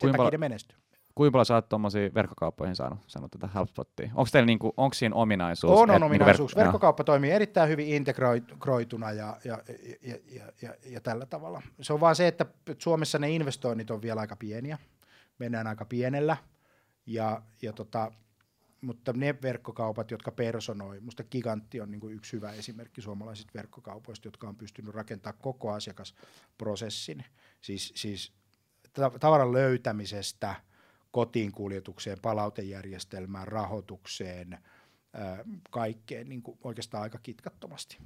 Sen takia ne menestyy. Kuinka paljon sä oot tuommoisiin verkkokauppoihin saanut, saanut tätä HubSpottia? Onko teillä niinku, onko siinä ominaisuus? On, et on niinku ominaisuus. verk- joo. Verkkokauppa toimii erittäin hyvin integroituna ja, ja, ja, ja, ja, ja tällä tavalla. Se on vaan se, että Suomessa ne investoinnit on vielä aika pieniä. Mennään aika pienellä. Ja, ja tota, mutta ne verkkokaupat, jotka personoi, musta Gigantti on niin yksi hyvä esimerkki suomalaisista verkkokaupoista, jotka on pystynyt rakentamaan koko asiakasprosessin. Siis, siis ta- tavaran löytämisestä kotiin kuljetukseen, palautejärjestelmään, rahoitukseen, kaikkeen niin kuin oikeastaan aika kitkattomasti.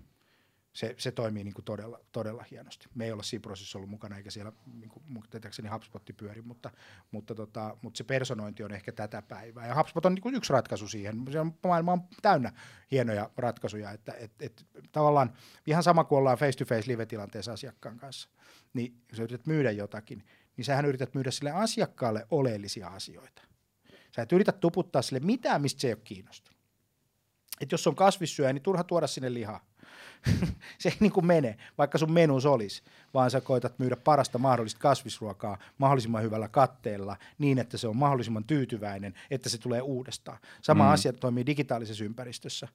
Se, se toimii niin kuin todella, todella hienosti. Me ei olla siinä prosessissa ollut mukana, eikä siellä niin kuin, tietääkseni HubSpotti pyöri, mutta, mutta, tota, mutta se personointi on ehkä tätä päivää. Ja HubSpot on niin kuin yksi ratkaisu siihen. Se on, maailma on täynnä hienoja ratkaisuja, että et, et, tavallaan ihan sama kuin ollaan face-to-face live-tilanteessa asiakkaan kanssa, niin jos yrität myydä jotakin, niin sähän yrität myydä sille asiakkaalle oleellisia asioita. Sä et yritä tuputtaa sille mitään, mistä se ei ole kiinnostunut. että jos on kasvissyöjä, niin turha tuoda sinne lihaa. se ei niin kuin mene, vaikka sun menus olisi, vaan sä koetat myydä parasta mahdollista kasvisruokaa mahdollisimman hyvällä katteella niin, että se on mahdollisimman tyytyväinen, että se tulee uudestaan. Sama mm. asia toimii digitaalisessa ympäristössä.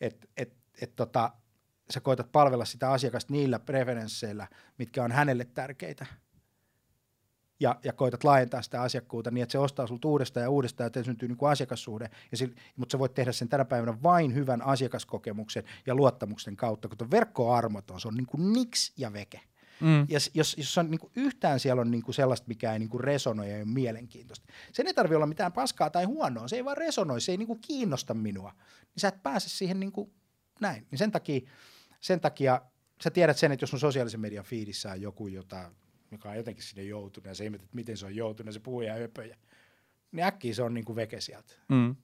Et, et, et tota, sä koetat palvella sitä asiakasta niillä preferensseillä, mitkä on hänelle tärkeitä – ja, ja koetat laajentaa sitä asiakkuutta niin, että se ostaa sulta uudestaan ja uudestaan, että syntyy niin kuin asiakassuhde, ja sillä, mutta sä voit tehdä sen tänä päivänä vain hyvän asiakaskokemuksen ja luottamuksen kautta, kun verkko on armoton, se on niin kuin niks ja veke. Mm. Ja jos, jos on niin kuin yhtään siellä on niin kuin sellaista, mikä ei niin kuin resonoi ja ei ole mielenkiintoista. Sen ei tarvitse olla mitään paskaa tai huonoa, se ei vaan resonoi, se ei niin kuin kiinnosta minua. Niin sä et pääse siihen niin kuin näin. Niin sen takia, sen takia sä tiedät sen, että jos on sosiaalisen median fiidissä on joku, jota joka on jotenkin sinne joutunut, ja se ihmettä, että miten se on joutunut, ja se puhuu ja höpöjä. Niin äkkiä se on niin kuin veke sieltä. Mm.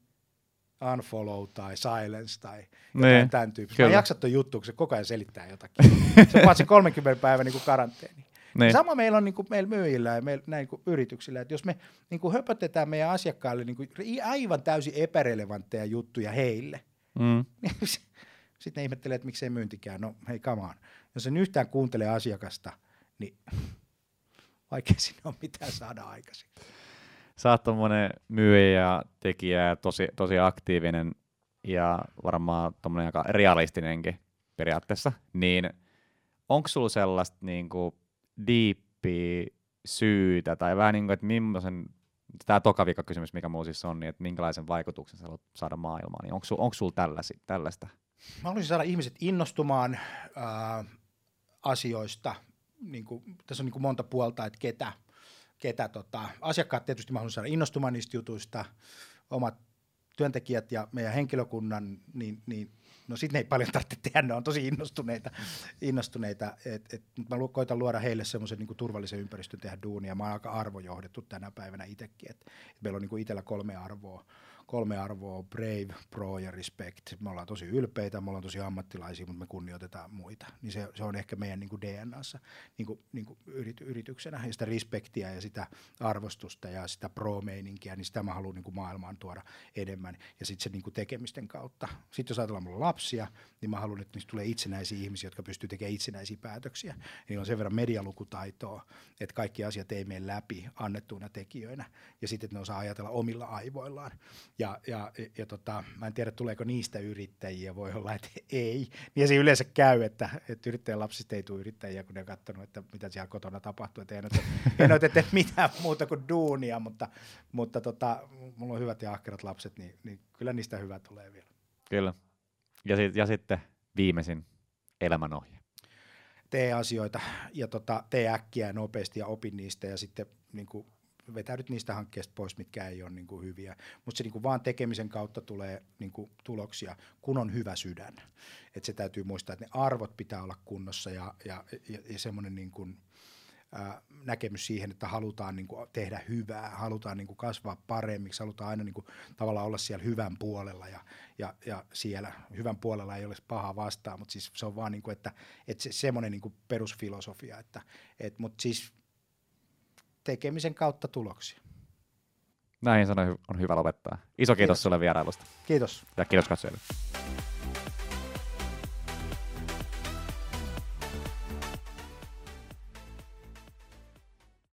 Unfollow tai silence tai jotain niin, tämän tyyppistä. Mä en jaksa ton juttu, kun se koko ajan selittää jotakin. se on se 30 päivän niin kuin karanteeni. Niin. Sama meillä on niin kuin meillä myyjillä ja meillä näin kuin yrityksillä, että jos me niin kuin höpötetään meidän asiakkaille niin kuin aivan täysin epärelevantteja juttuja heille, mm. niin sitten ne ihmettelee, että miksei myyntikään. No hei, on. Jos en yhtään kuuntele asiakasta, niin vaikka sinne on mitään saada aikaisin. Sä oot tommonen myyjä ja tekijä ja tosi, tosi aktiivinen ja varmaan tommonen aika realistinenkin periaatteessa, niin onko sulla sellaista niinku diippiä syytä tai vähän niin kuin, että millaisen, tämä toka kysymys, mikä mulla siis on, niin että minkälaisen vaikutuksen sä haluat saada maailmaan, niin onko, sul, sulla tällaisi, tällaista? Mä haluaisin saada ihmiset innostumaan äh, asioista, niin kuin, tässä on niin kuin monta puolta, että ketä, ketä tota, asiakkaat tietysti mä saada innostumaan niistä jutuista, omat työntekijät ja meidän henkilökunnan, niin, niin no sitten ei paljon tarvitse tehdä, ne on tosi innostuneita, innostuneita et, et, mä koitan luoda heille semmoisen niin turvallisen ympäristön tehdä duunia, mä oon aika arvojohdettu tänä päivänä itsekin, että et meillä on niin kuin itsellä kolme arvoa, kolme arvoa, brave, pro ja respect. Me ollaan tosi ylpeitä, me ollaan tosi ammattilaisia, mutta me kunnioitetaan muita. Niin se, se on ehkä meidän niin kuin DNAssa niin kuin, niin kuin yrit, yrityksenä. Ja sitä respektiä ja sitä arvostusta ja sitä pro-meininkiä, niin sitä mä haluan niin kuin maailmaan tuoda enemmän. Ja sitten se niin kuin tekemisten kautta. Sitten jos ajatellaan mulla lapsia, niin mä haluan, että niistä tulee itsenäisiä ihmisiä, jotka pystyy tekemään itsenäisiä päätöksiä. Niillä on sen verran medialukutaitoa, että kaikki asiat ei mene läpi annettuina tekijöinä. Ja sitten, ne osaa ajatella omilla aivoillaan. Ja, ja, ja tota, mä en tiedä, tuleeko niistä yrittäjiä, voi olla, että ei. Niin se yleensä käy, että, että yrittäjän lapsista ei tule yrittäjiä, kun ne on katsonut, että mitä siellä kotona tapahtuu. Että en ole tehnyt mitään muuta kuin duunia, mutta, mutta tota, mulla on hyvät ja ahkerat lapset, niin, niin kyllä niistä hyvä tulee vielä. Kyllä. Ja, sit, ja sitten viimeisin elämänohje. Tee asioita ja tota, tee äkkiä ja nopeasti ja opin niistä ja sitten niin kuin vetäydyt niistä hankkeista pois, mitkä ei ole niin kuin hyviä. Mutta se niin kuin vaan tekemisen kautta tulee niin kuin tuloksia, kun on hyvä sydän. Et se täytyy muistaa, että ne arvot pitää olla kunnossa ja, ja, ja, ja semmoinen niin kuin, ää, näkemys siihen, että halutaan niin kuin tehdä hyvää, halutaan niin kuin kasvaa paremmiksi, halutaan aina niin kuin, tavallaan olla siellä hyvän puolella ja, ja, ja siellä hyvän puolella ei ole paha vastaan, mutta siis se on vaan niin kuin, että, että se, semmoinen niin kuin perusfilosofia, että, et, mutta siis tekemisen kautta tuloksia. Näihin sanoin on hyvä lopettaa. Iso kiitos, kiitos. sulle vierailusta. Kiitos. Ja kiitos katsojille.